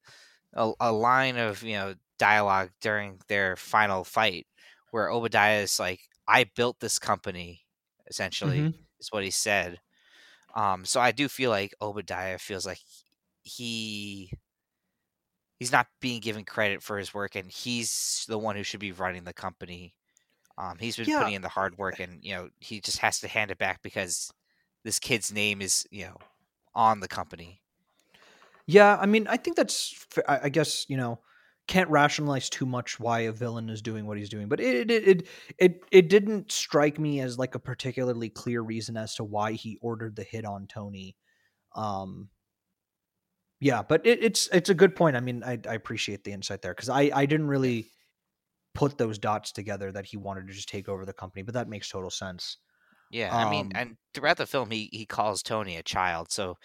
a a line of you know dialogue during their final fight where Obadiah is like I built this company essentially Mhm. is what he said um so I do feel like Obadiah feels like he he's not being given credit for his work and he's the one who should be running the company um he's been Yeah. putting in the hard work and you know he just has to hand it back because this kid's name is you know on the company Yeah, I mean, I think that's. I guess you know, can't rationalize too much why a villain is doing what he's doing, but it it it it, it didn't strike me as like a particularly clear reason as to why he ordered the hit on Tony. Um, yeah, but it, it's it's a good point. I mean, I, I appreciate the insight there because I I didn't really put those dots together that he wanted to just take over the company, but that makes total sense. Yeah, I mean, Um, and throughout the film, he he calls Tony a child. So,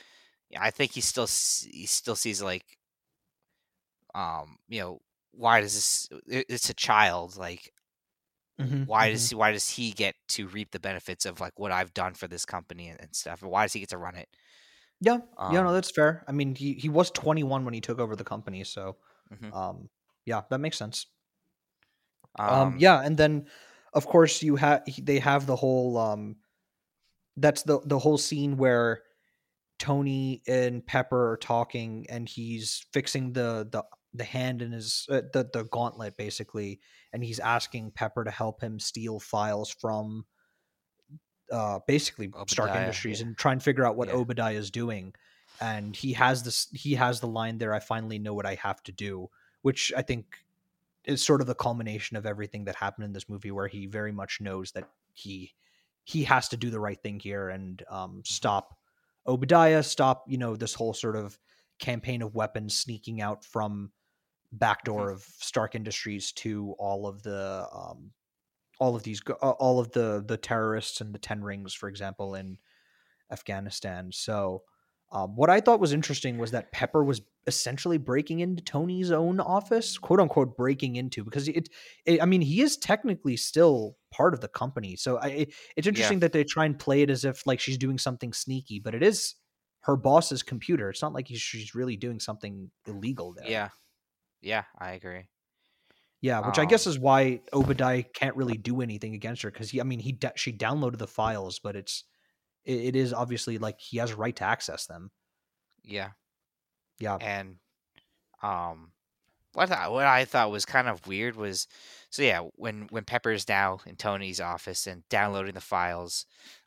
I think he still he still sees like, um, you know, why does this? It's a child. Like, Mhm, why mhm. does he, why does he get to reap the benefits of like what I've done for this company and, and stuff? Why does he get to run it? Yeah, yeah, no, Um, that's fair. I mean, he he was 21 when he took over the company, so Mhm. um, yeah, that makes sense. Um, Um, yeah, and then of course you have they have the whole um, that's the the whole scene where Tony and Pepper are talking, and he's fixing the the the hand in his uh, the the gauntlet basically, and he's asking Pepper to help him steal files from uh basically Stark Industries yeah. and try and figure out what Yeah. Obadiah is doing. And he has this he has the line there, I finally know what I have to do, which I think is sort of the culmination of everything that happened in this movie where he very much knows that he he has to do the right thing here and um stop Obadiah, stop, you know, this whole sort of campaign of weapons sneaking out from back door of Stark Industries to all of the um all of these uh, all of the the terrorists and the 10 rings for example in Afghanistan. So Um, what I thought was interesting was that Pepper was essentially breaking into Tony's own office, quote unquote, breaking into because it, it I mean, he is technically still part of the company. So I, it, it's interesting yeah. that they try and play it as if like she's doing something sneaky, but it is her boss's computer. It's not like she's really doing something illegal there. Yeah, yeah, I agree. Yeah, which um, I guess is why Obadiah can't really do anything against her because he, I mean, he she downloaded the files, but it's it, it is obviously like he has a right to access them. Yeah. Yeah. And um what I, what I thought was kind of weird was so yeah, when when Pepper's now in Tony's office and downloading the files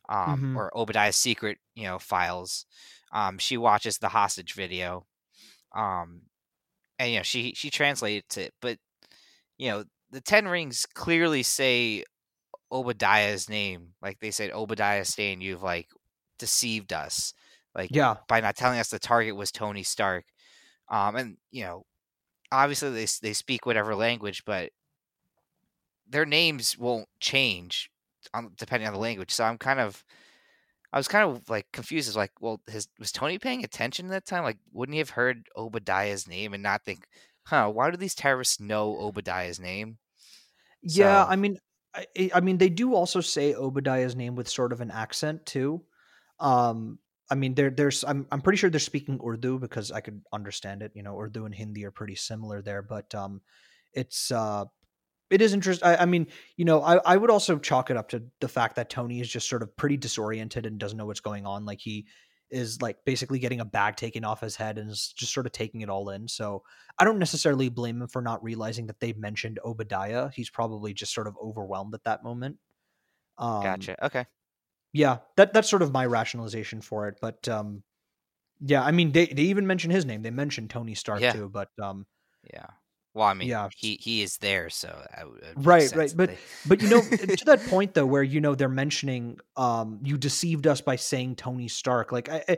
um mm-hmm. or Obadiah's secret, you know, files, um she watches the hostage video. Um and you know, she she translates it, but you know, the 10 rings clearly say Obadiah's name. Like they said, Obadiah Stane, you've like deceived us. Like yeah, by not telling us the target was Tony Stark. Um, and you know, obviously they they speak whatever language, but their names won't change on, depending on the language. So I'm kind of, I was kind of like confused. As like, well, his was Tony paying attention at that time? Like, wouldn't he have heard Obadiah's name and not think, huh, why do these terrorists know Obadiah's name? Yeah, so, I mean, I, I, mean, they do also say Obadiah's name with sort of an accent too. Um, I mean, there, there's, I'm, I'm pretty sure they're speaking Urdu because I could understand it. You know, Urdu and Hindi are pretty similar there, but um, it's, uh, it is interesting. I, I, mean, you know, I, I would also chalk it up to the fact that Tony is just sort of pretty disoriented and doesn't know what's going on. Like he is like basically getting a bag taken off his head and is just sort of taking it all in. So I don't necessarily blame him for not realizing that they mentioned Obadiah. He's probably just sort of overwhelmed at that moment. Um, gotcha. Okay. Yeah, that that's sort of my rationalization for it. But um, yeah, I mean, they they even mention his name. They mentioned Tony Stark yeah. too. But um, yeah. Well, I mean, yeah. he he is there, so right, right. But they... but you know, to that point though, where you know they're mentioning, um, you deceived us by saying Tony Stark. Like, I, I,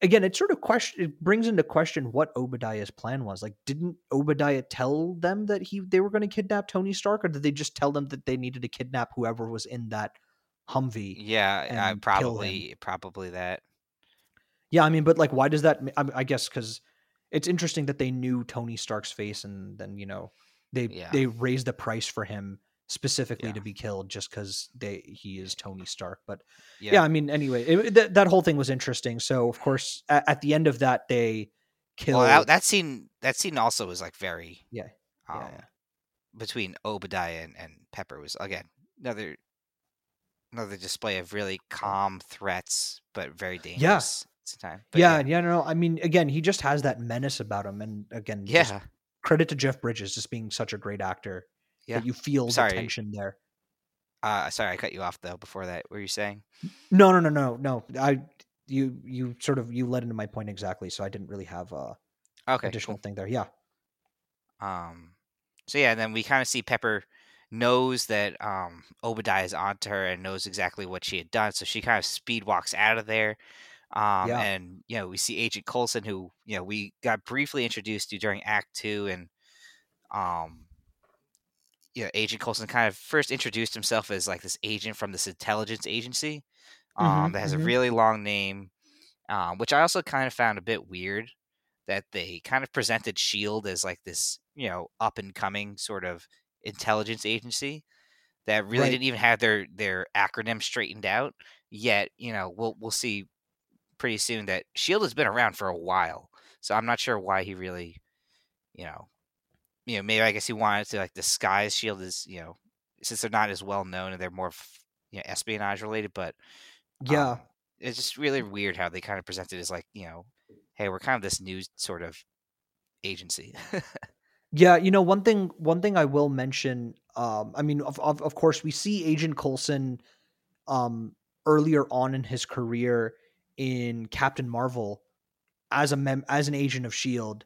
again, it sort of question it brings into question what Obadiah's plan was. Like, didn't Obadiah tell them that he they were going to kidnap Tony Stark, or did they just tell them that they needed to kidnap whoever was in that Humvee? Yeah, probably probably that. Yeah, I mean, but like, why does that? I, I guess because it's interesting that they knew Tony Stark's face and then you know they yeah. they raised the price for him specifically yeah. to be killed just because they he is Tony Stark. But yeah, yeah I mean, anyway, it, th- that whole thing was interesting. So of course, at, at the end of that, they kill well, that, that, scene. That scene also was like very yeah, um, yeah, between Obadiah and, and Pepper was again another another display of really calm threats, but very dangerous time. But yeah, yeah, yeah, no, I mean, again, he just has that menace about him, and again, yeah, credit to Jeff Bridges just being such a great actor. Yeah, you feel sorry. the tension there. Uh, sorry, I cut you off though. Before that, what were you saying? No, no, no, no, no. I you you sort of you led into my point exactly, so I didn't really have a okay additional cool. thing there. Yeah. Um. So yeah, then we kind of see Pepper knows that um Obadiah is onto her and knows exactly what she had done, so she kind of speed walks out of there. Um, yeah. And you know, we see Agent Coulson, who you know we got briefly introduced to during Act Two, and um, you know, Agent Coulson kind of first introduced himself as like this agent from this intelligence agency um, mm-hmm, that has mm-hmm. a really long name, um, which I also kind of found a bit weird that they kind of presented Shield as like this, you know, up and coming sort of intelligence agency that really right. didn't even have their their acronym straightened out yet. You know, we'll we'll see pretty soon that Shield has been around for a while, so I'm not sure why he really, you know, you know, maybe I guess he wanted to like disguise Shield as you know, since they're not as well known and they're more, you know, espionage related. But yeah, um, it's just really weird how they kind of presented it as like you know, hey, we're kind of this new sort of agency. yeah, you know, one thing, one thing I will mention. Um, I mean, of, of of course, we see Agent Coulson, um, earlier on in his career in Captain Marvel as a mem- as an agent of Shield,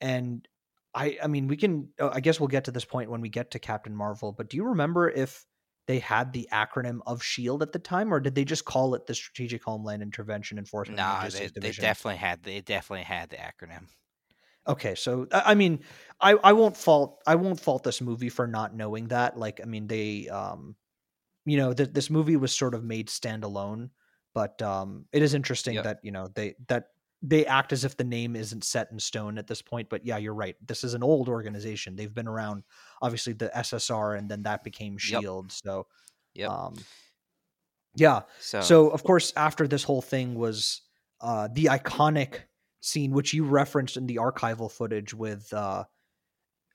and I I mean we can uh, I guess we'll get to this point when we get to Captain Marvel. But do you remember if they had the acronym of Shield at the time, or did they just call it the Strategic Homeland Intervention Enforcement? No, they, they, definitely had they definitely had the acronym. Okay, so I mean, I I won't fault I won't fault this movie for not knowing that. Like, I mean, they um, you know, th- this movie was sort of made standalone but um, it is interesting yep. that you know they that they act as if the name isn't set in stone at this point. But yeah, you're right. This is an old organization. They've been around, obviously the SSR, and then that became Shield. Yep. So, yep. Um, yeah. So, so of course, after this whole thing was uh, the iconic scene, which you referenced in the archival footage with uh,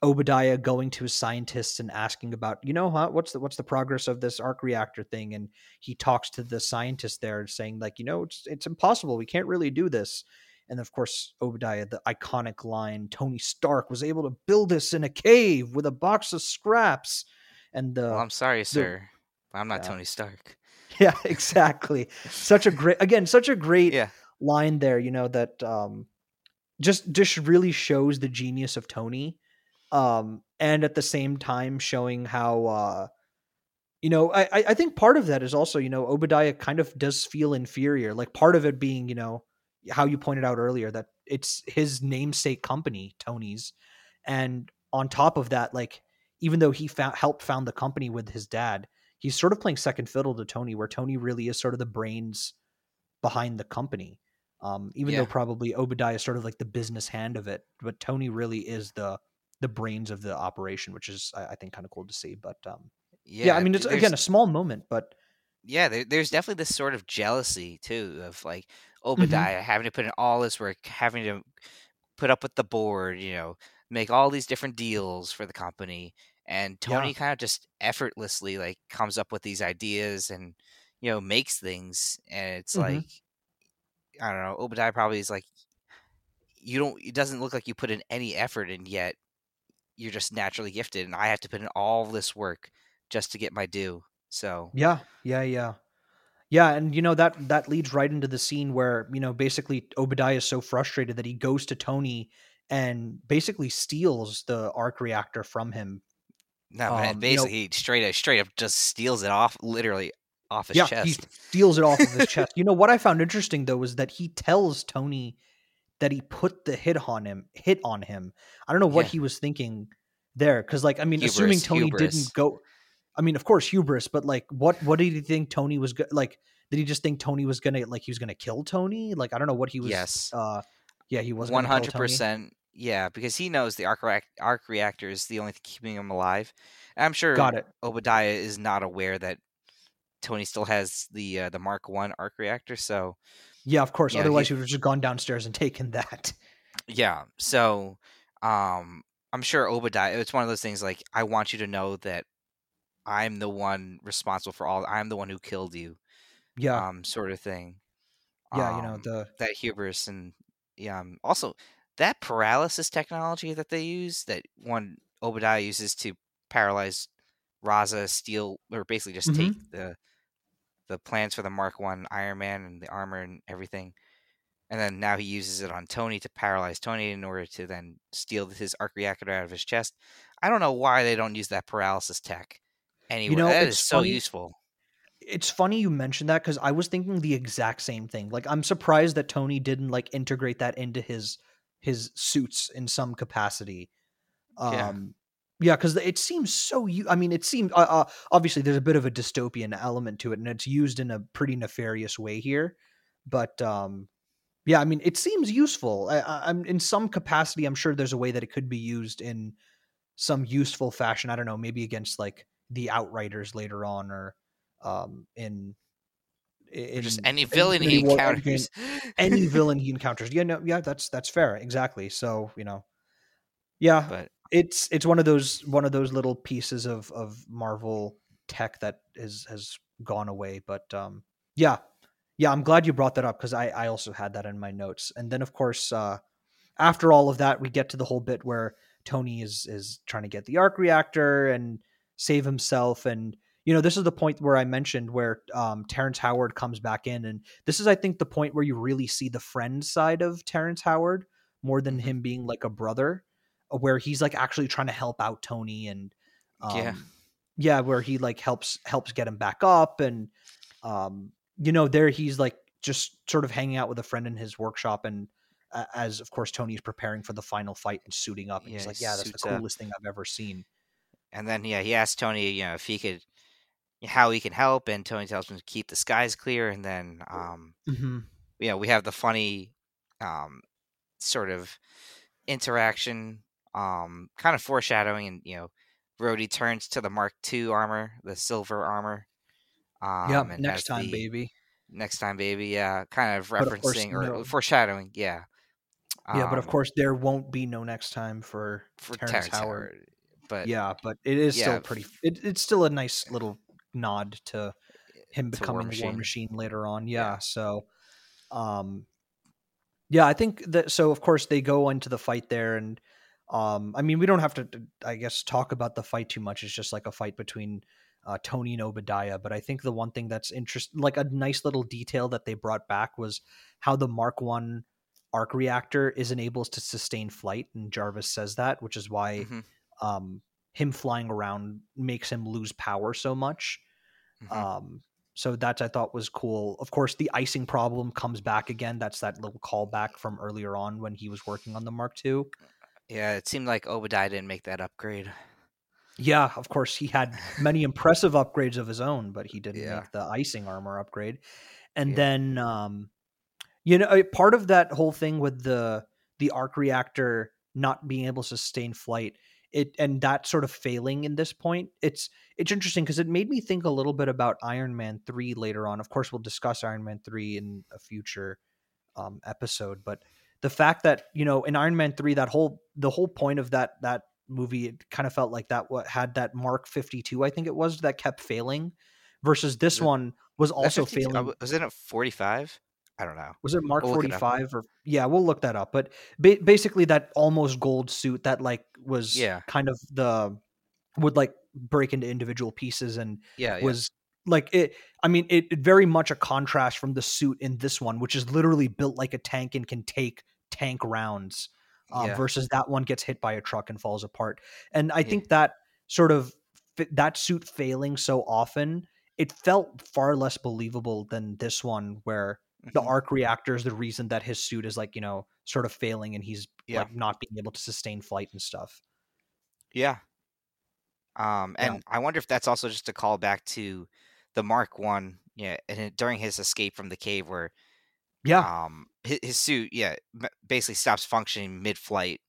Obadiah going to his scientists and asking about, you know, huh, what's the what's the progress of this arc reactor thing? And he talks to the scientist there, saying like, you know, it's it's impossible. We can't really do this. And of course, Obadiah, the iconic line, Tony Stark was able to build this in a cave with a box of scraps. And the, well, I'm sorry, sir, the, I'm not yeah. Tony Stark. Yeah, exactly. such a great, again, such a great yeah. line there. You know that um, just just really shows the genius of Tony um, and at the same time showing how uh, you know I, I think part of that is also you know obadiah kind of does feel inferior like part of it being you know how you pointed out earlier that it's his namesake company tony's and on top of that like even though he found helped found the company with his dad he's sort of playing second fiddle to tony where tony really is sort of the brains behind the company um, even yeah. though probably obadiah is sort of like the business hand of it but tony really is the the brains of the operation, which is I, I think kind of cool to see. But um, yeah, yeah, I mean, it's again a small moment, but yeah, there, there's definitely this sort of jealousy too of like. Obadiah mm-hmm. having to put in all this work, having to put up with the board, you know, make all these different deals for the company, and Tony yeah. kind of just effortlessly like comes up with these ideas and you know makes things, and it's mm-hmm. like I don't know, Obadiah probably is like you don't it doesn't look like you put in any effort and yet you're just naturally gifted and I have to put in all this work just to get my due. So Yeah, yeah, yeah. Yeah, and you know that that leads right into the scene where, you know, basically Obadiah is so frustrated that he goes to Tony and basically steals the arc reactor from him. No, um, basically you know, straight up straight up just steals it off literally off his yeah, chest. He steals it off of his chest. You know what I found interesting though was that he tells Tony that he put the hit on him hit on him. I don't know what yeah. he was thinking there because like I mean hubris, assuming Tony hubris. didn't go I mean of course hubris but like what what did he think Tony was go- like did he just think Tony was gonna like he was gonna kill Tony like I don't know what he was yes uh yeah he was 100% yeah because he knows the arc, arc reactor is the only thing keeping him alive and I'm sure got it Obadiah is not aware that Tony still has the uh, the Mark One arc reactor so yeah, of course. Otherwise, he, you would have just gone downstairs and taken that. Yeah. So, um, I'm sure Obadiah. It's one of those things like I want you to know that I'm the one responsible for all. I'm the one who killed you. Yeah. Um, sort of thing. Yeah, um, you know um, the that hubris and yeah. Um, also, that paralysis technology that they use, that one Obadiah uses to paralyze Raza, steal, or basically just mm-hmm. take the the plans for the Mark One Iron Man and the armor and everything. And then now he uses it on Tony to paralyze Tony in order to then steal his arc reactor out of his chest. I don't know why they don't use that paralysis tech. Anyway, you know, that is so useful. It's funny you mentioned that because I was thinking the exact same thing. Like I'm surprised that Tony didn't like integrate that into his his suits in some capacity. Um, yeah. Yeah, because it seems so. I mean, it seems uh, uh, obviously there's a bit of a dystopian element to it, and it's used in a pretty nefarious way here. But um, yeah, I mean, it seems useful. I, am in some capacity. I'm sure there's a way that it could be used in some useful fashion. I don't know, maybe against like the Outriders later on, or um, in in, just any villain in, he encounters. any villain he encounters. Yeah, no, yeah, that's that's fair. Exactly. So you know, yeah, but it's it's one of those one of those little pieces of of Marvel tech that is has gone away. But um, yeah, yeah, I'm glad you brought that up because I I also had that in my notes. And then of course, uh, after all of that, we get to the whole bit where Tony is is trying to get the arc reactor and save himself and you know this is the point where i mentioned where um, terrence howard comes back in and this is i think the point where you really see the friend side of terrence howard more than mm-hmm. him being like a brother where he's like actually trying to help out Tony and um, yeah yeah where he like helps helps get him back up and um you know there he's like just sort of hanging out with a friend in his workshop and uh, as of course Tony's preparing for the final fight and suiting up and yeah, he's like yeah that's the coolest up. thing I've ever seen and then yeah he asks Tony you know if he could how he can help and Tony tells him to keep the skies clear and then um mm-hmm. you know we have the funny um, sort of interaction, um, kind of foreshadowing, and you know, Rhodey turns to the Mark II armor, the silver armor. Um, yeah, next time, the, baby. Next time, baby. Yeah, kind of referencing of course, or no. foreshadowing. Yeah. Yeah, um, but of um course there won't be no next time for, for Terrence, Terrence Howard. Howard. But yeah, but it is yeah, still pretty. It, it's still a nice little nod to him becoming War Machine. War Machine later on. Yeah, yeah. So, um, yeah, I think that. So of course they go into the fight there, and um, I mean we don't have to, I guess, talk about the fight too much. It's just like a fight between uh, Tony and Obadiah. But I think the one thing that's interesting, like a nice little detail that they brought back, was how the Mark One arc reactor isn't able to sustain flight, and Jarvis says that, which is why mm-hmm. um, him flying around makes him lose power so much. Mm-hmm. Um, so that I thought was cool. Of course, the icing problem comes back again. That's that little callback from earlier on when he was working on the Mark II. Yeah, it seemed like Obadiah didn't make that upgrade. Yeah, of course, he had many impressive upgrades of his own, but he didn't yeah. make the icing armor upgrade. And yeah. then, um, you know, part of that whole thing with the the arc reactor not being able to sustain flight, it and that sort of failing in this point, it's it's interesting because it made me think a little bit about Iron Man three later on. Of course, we'll discuss Iron Man three in a future um, episode, but the fact that you know in Iron Man three, that whole the whole point of that that movie it kind of felt like that what had that mark 52 i think it was that kept failing versus this one was also uh, failing. was it 45 i don't know. Was it mark we'll 45 or yeah we'll look that up but ba- basically that almost gold suit that like was yeah. kind of the would like break into individual pieces and yeah, was yeah. Like it i mean it, it very much a contrast from the suit in this one which is literally built like a tank and can take tank rounds um, yeah. versus that one gets hit by a truck and falls apart. And I yeah. think that sort of that suit failing so often, it felt far less believable than this one where mm-hmm. the arc reactor is the reason that his suit is like you know sort of failing and he's yeah. like not being able to sustain flight and stuff. Yeah. Um, and yeah. I wonder if that's also just a call back to the Mark One, yeah, and during his escape from the cave where yeah. Um, his, his suit, yeah, basically stops functioning mid-flight,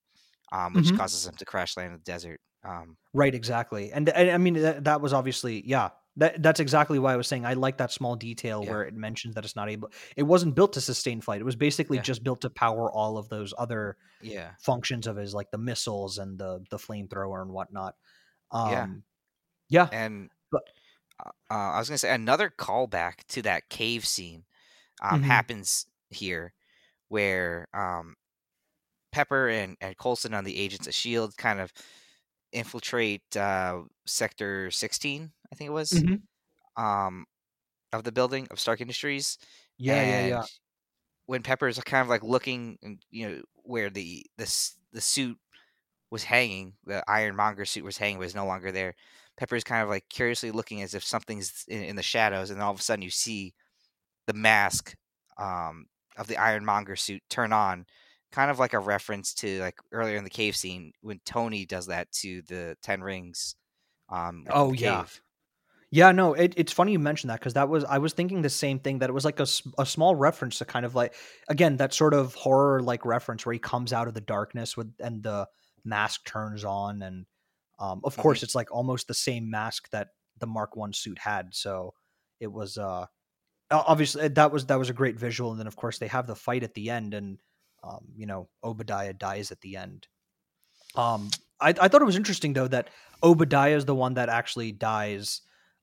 um, which mm-hmm. causes him to crash land in the desert. Um, right, exactly, and, and I mean that, that was obviously yeah. That, that's exactly why I was saying I like that small detail yeah. where it mentions that it's not able. It wasn't built to sustain flight. It was basically yeah. just built to power all of those other yeah. functions of his, like the missiles and the the flamethrower and whatnot. Um, yeah, yeah, and uh, I was gonna say another callback to that cave scene um, mm-hmm. happens here, where um, Pepper and, and Coulson on the Agents of Shield kind of infiltrate uh, Sector 16, I think it was, mm-hmm. um, of the building of Stark Industries. Yeah, and yeah, yeah. When Pepper's kind of like looking, you know, where the the the suit was hanging, the Ironmonger suit was hanging, was no longer there. Pepper's kind of like curiously looking as if something's in, in the shadows, and then all of a sudden you see the mask um, of the Ironmonger suit turn on, kind of like a reference to like earlier in the cave scene when Tony does that to the Ten Rings. Um, oh yeah, yeah. No, it, it's funny you mentioned that because that was I was thinking the same thing that it was like a, a small reference to kind of like again that sort of horror like reference where he comes out of the darkness with and the mask turns on and um, of mm-hmm. course it's like almost the same mask that the Mark One suit had. So it was uh obviously that was that was a great visual and then of course they have the fight at the end and um, you know obadiah dies at the end um, I, I, thought it was interesting though that obadiah is the one that actually dies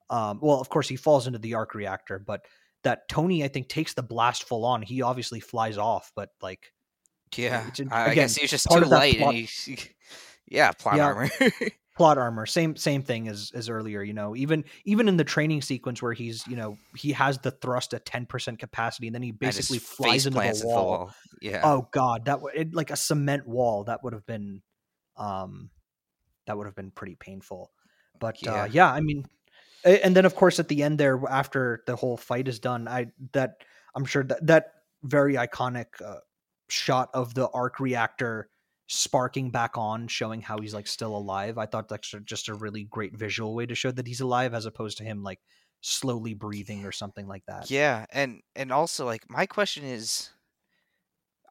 um, well of course he falls into the arc reactor but that tony i think takes the blast full on he obviously flies off but like yeah again, i guess he's just too light plot, and he, yeah plot yeah, armor plot armor same same thing as as earlier you know even even in the training sequence where he's you know he has the thrust at 10% capacity and then he basically flies into the wall. the wall. yeah oh god that would like a cement wall that would have been um that would have been pretty painful but yeah. uh yeah i mean and then of course at the end there after the whole fight is done i that i'm sure that that very iconic uh, shot of the arc reactor sparking back on, showing how he's like still alive. I thought that's just a really great visual way to show that he's alive, as opposed to him like slowly breathing or something like that. Yeah, and and also like my question is,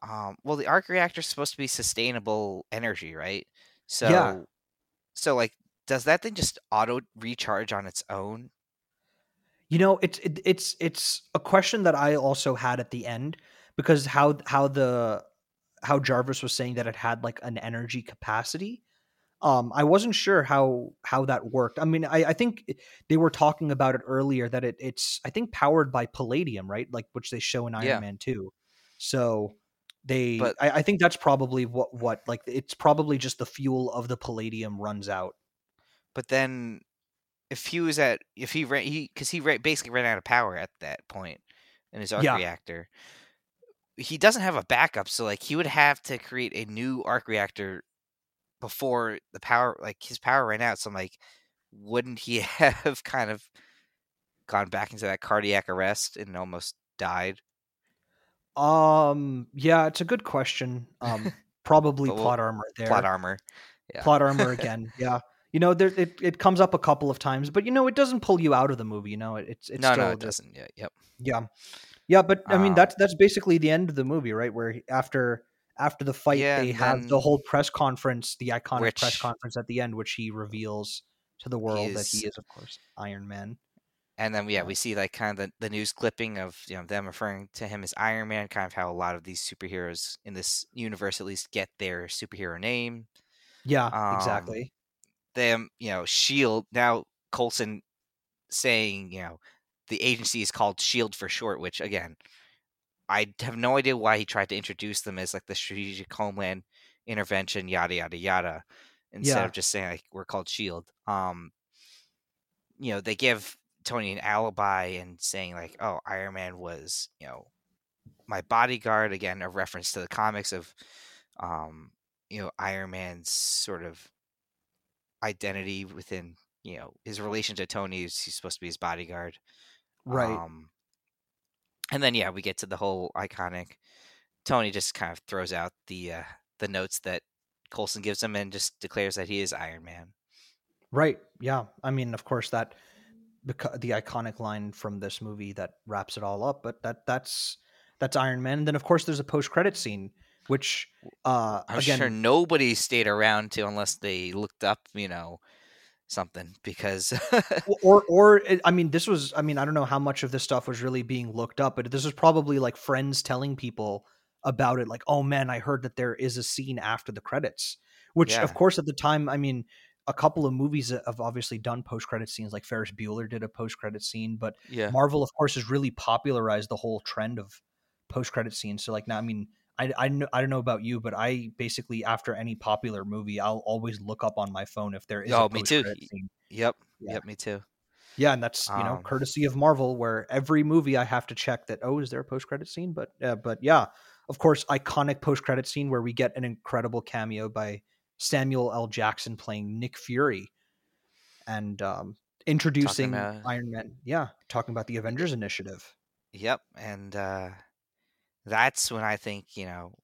um, well, the arc reactor is supposed to be sustainable energy, right? So, Yeah. so like, does that thing just auto recharge on its own? You know, it's it, it's it's a question that I also had at the end because how how the how Jarvis was saying that it had like an energy capacity. Um, I wasn't sure how how that worked. I mean, I, I think they were talking about it earlier that it, it's I think powered by palladium, right? Like which they show in Iron Yeah. Man two. So they, But- I, I think that's probably what what like it's probably just the fuel of the palladium runs out. But then, if he was at, if he ran, he because he basically ran out of power at that point in his arc Yeah. reactor. He doesn't have a backup, so like he would have to create a new arc reactor before the power, like his power ran out. So I'm like, wouldn't he have kind of gone back into that cardiac arrest and almost died? Um, yeah, it's a good question. Um, probably plot armor there. Plot armor. Yeah. plot armor again. Yeah, you know, there it, it comes up a couple of times, but you know, it doesn't pull you out of the movie. You know, it, it's it's no, still no, it just- doesn't. Yeah, yep. yeah, yeah. But I mean, Um, that's that's basically the end of the movie, right? Where after after the fight, Yeah, they have the whole press conference, the iconic press conference at the end, which he reveals to the world that he is- is, of course, Iron Man. And then yeah, Yeah. we see like kind of the, the news clipping of you know them referring to him as Iron Man, kind of how a lot of these superheroes in this universe at least get their superhero name. Yeah, Um, exactly. Them, you know, Shield now Coulson saying, you know, the agency is called Shield for short, which again, I have no idea why he tried to introduce them as like the strategic homeland intervention, yada yada yada, instead Yeah. of just saying like we're called Shield. Um, you know, they give Tony an alibi and saying like, oh, Iron Man was, you know, my bodyguard. Again, a reference to the comics of, um, you know, Iron Man's sort of identity within, you know, his relation to Tony. He's supposed to be his bodyguard, Right. Um, and then yeah, we get to the whole iconic. Tony just kind of throws out the uh, the notes that Coulson gives him and just declares that he is Iron Man. Right. Yeah. I mean, of course, that the iconic line from this movie that wraps it all up. But that that's that's Iron Man. And then, of course, there's a post credit scene, which uh, I'm again, sure nobody stayed around to unless they looked up, you know, something because or or it- I mean, this was. I mean, I don't know how much of this stuff was really being looked up, but this was probably like friends telling people about it. Like, oh man, I heard that there is a scene after the credits. Which, Yeah. of course, at the time, I mean. A couple of movies have obviously done post credit scenes, like Ferris Bueller did a post credit scene, but yeah, Marvel, of course, has really popularized the whole trend of post credit scenes. So, like now, I mean, I I, I don't know about you, but I basically after any popular movie, I'll always look up on my phone if there is. Oh, a me too. Scene. yep, Yeah. yep, me too. Yeah, and that's you know Um, courtesy of Marvel, where every movie I have to check that. Oh, is there a post credit scene? But uh, but yeah, of course, iconic post credit scene where we get an incredible cameo by Samuel L. Jackson playing Nick Fury, and um, introducing about- Iron Man. Yeah, talking about the Avengers Initiative. Yep, and uh, that's when I think you know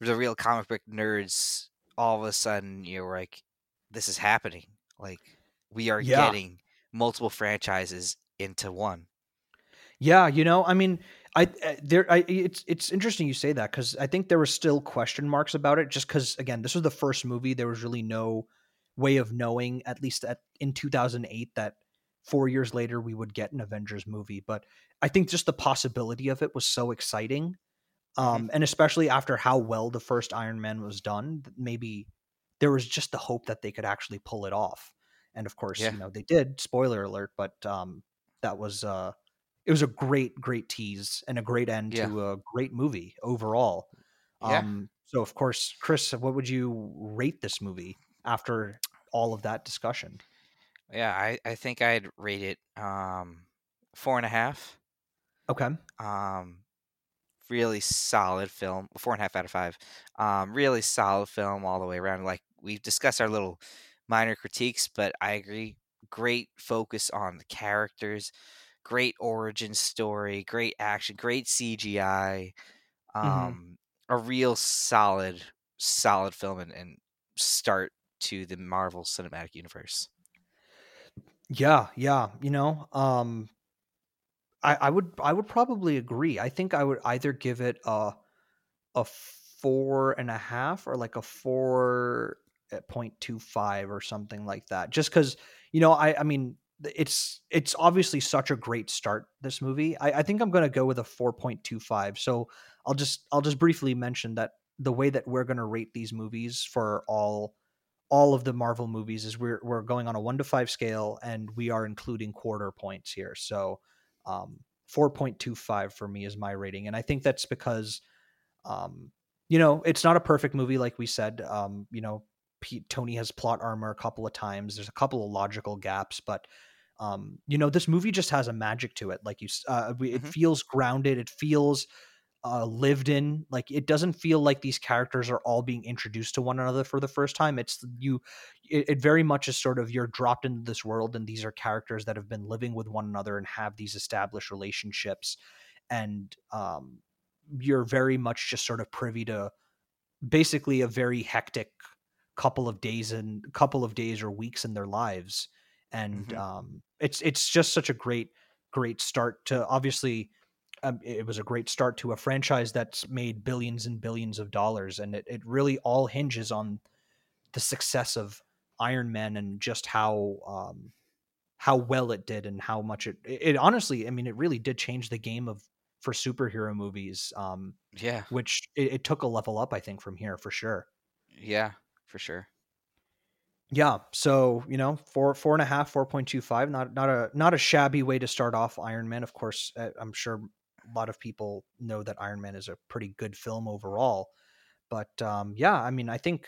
the real comic book nerds all of a sudden you're like, this is happening. Like we are Yeah. getting multiple franchises into one. Yeah, you know, I mean, I uh, there, I it's it's interesting you say that because I think there were still question marks about it. Just because, again, this was the first movie. There was really no way of knowing, at least at in 2008, that four years later we would get an Avengers movie. But I think just the possibility of it was so exciting, um, and especially after how well the first Iron Man was done, maybe there was just the hope that they could actually pull it off. And of course, Yeah. you know, they did. Spoiler alert, but um, that was uh, it was a great, great tease and a great end Yeah. to a great movie overall. Yeah. Um, so of course, Chris, what would you rate this movie after all of that discussion? Yeah, I, I think I'd rate it um, four and a half. Okay. Um, really solid film. Four and a half out of five. Um, really solid film all the way around. Like we've discussed our little minor critiques, but I agree. Great focus on the characters. Great origin story. Great action. Great CGI. Um, a real solid, solid film and, and start to the Marvel Cinematic Universe. Yeah, yeah. You know, um, I, I would I would probably agree. I think I would either give it a a four and a half or like a four at 0.25 or something like that. Just because, you know, I I mean it's it's obviously such a great start this movie I, I think i'm to go with a 4.25 so i'll just i'll just briefly mention that the way that we're to rate these movies for all all of the marvel movies is we're we're going on a 1 to 5 scale and we are including quarter points here so um 4.25 for me is my rating and i think that's because um you know it's not a perfect movie like we said um you know Pete, Tony has plot armor a couple of times. There's a couple of logical gaps, but um, you know, this movie just has a magic to it. Like you, uh, it mm-hmm. feels grounded. It feels uh, lived in. Like it doesn't feel like these characters are all being introduced to one another for the first time. It's you. It, it, very much is sort of you're dropped into this world, and these are characters that have been living with one another and have these established relationships, and um, you're very much just sort of privy to basically a very hectic couple of days and couple of days or weeks in their lives and mm-hmm. um, it's it's just such a great great start to obviously um, it was a great start to a franchise that's made billions and billions of dollars and it, it really all hinges on the success of iron man and just how um, how well it did and how much it, it, it honestly i mean it really did change the game of for superhero movies um yeah which it, it took a level up i think from here for sure yeah for sure. Yeah, so you know, four four and a half, four point two five, not not a not a shabby way to start off Iron Man. Of course, uh, I'm sure a lot of people know that Iron Man is a pretty good film overall, but um, yeah, I mean, I think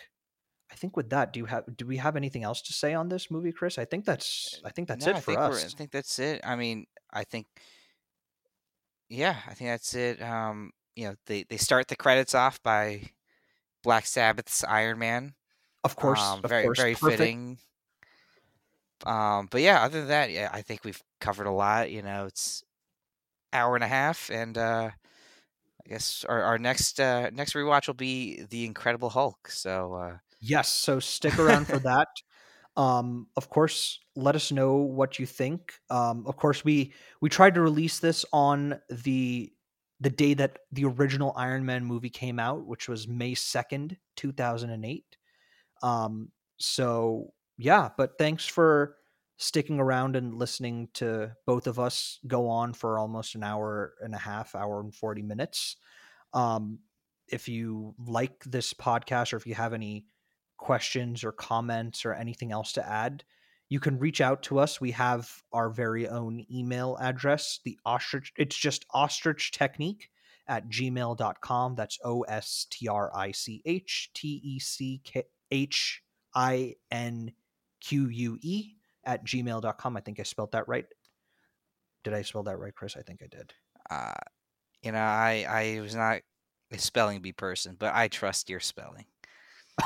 I think with that, do you have do we have anything else to say on this movie, Chris? I think that's I think that's no, it I for us. I think that's it. I mean, I think yeah, I think that's it. Um, you know, they they start the credits off by Black Sabbath's Iron Man of course, um, of very course. very Perfect. fitting. Um, but yeah, other than that, yeah, I think we've covered a lot. You know, it's hour and a half, and uh, I guess our, our next uh, next rewatch will be the Incredible Hulk. So uh... yes, so stick around for that. Um, of course, let us know what you think. Um, of course, we we tried to release this on the the day that the original Iron Man movie came out, which was May second, two thousand and eight. Um, so yeah, but thanks for sticking around and listening to both of us go on for almost an hour and a half, hour and 40 minutes. Um, if you like this podcast or if you have any questions or comments or anything else to add, you can reach out to us. We have our very own email address, the ostrich, it's just ostrich technique at gmail.com. That's O S T R I C H T E C H I N Q U E at gmail.com. I think I spelled that right. Did I spell that right, Chris? I think I did. Uh, you know, I, I was not a spelling bee person, but I trust your spelling.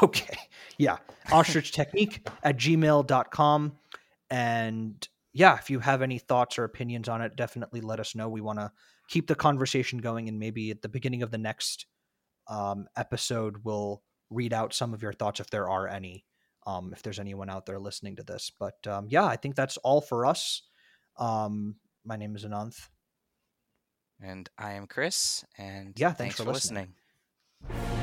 Okay. Yeah. Ostrich technique at gmail.com. And yeah, if you have any thoughts or opinions on it, definitely let us know. We want to keep the conversation going. And maybe at the beginning of the next um, episode, we'll read out some of your thoughts if there are any, um, if there's anyone out there listening to this. But um, yeah, I think that's all for us. Um, my name is Ananth. And I am Chris. And yeah, thanks, thanks for, for listening. listening.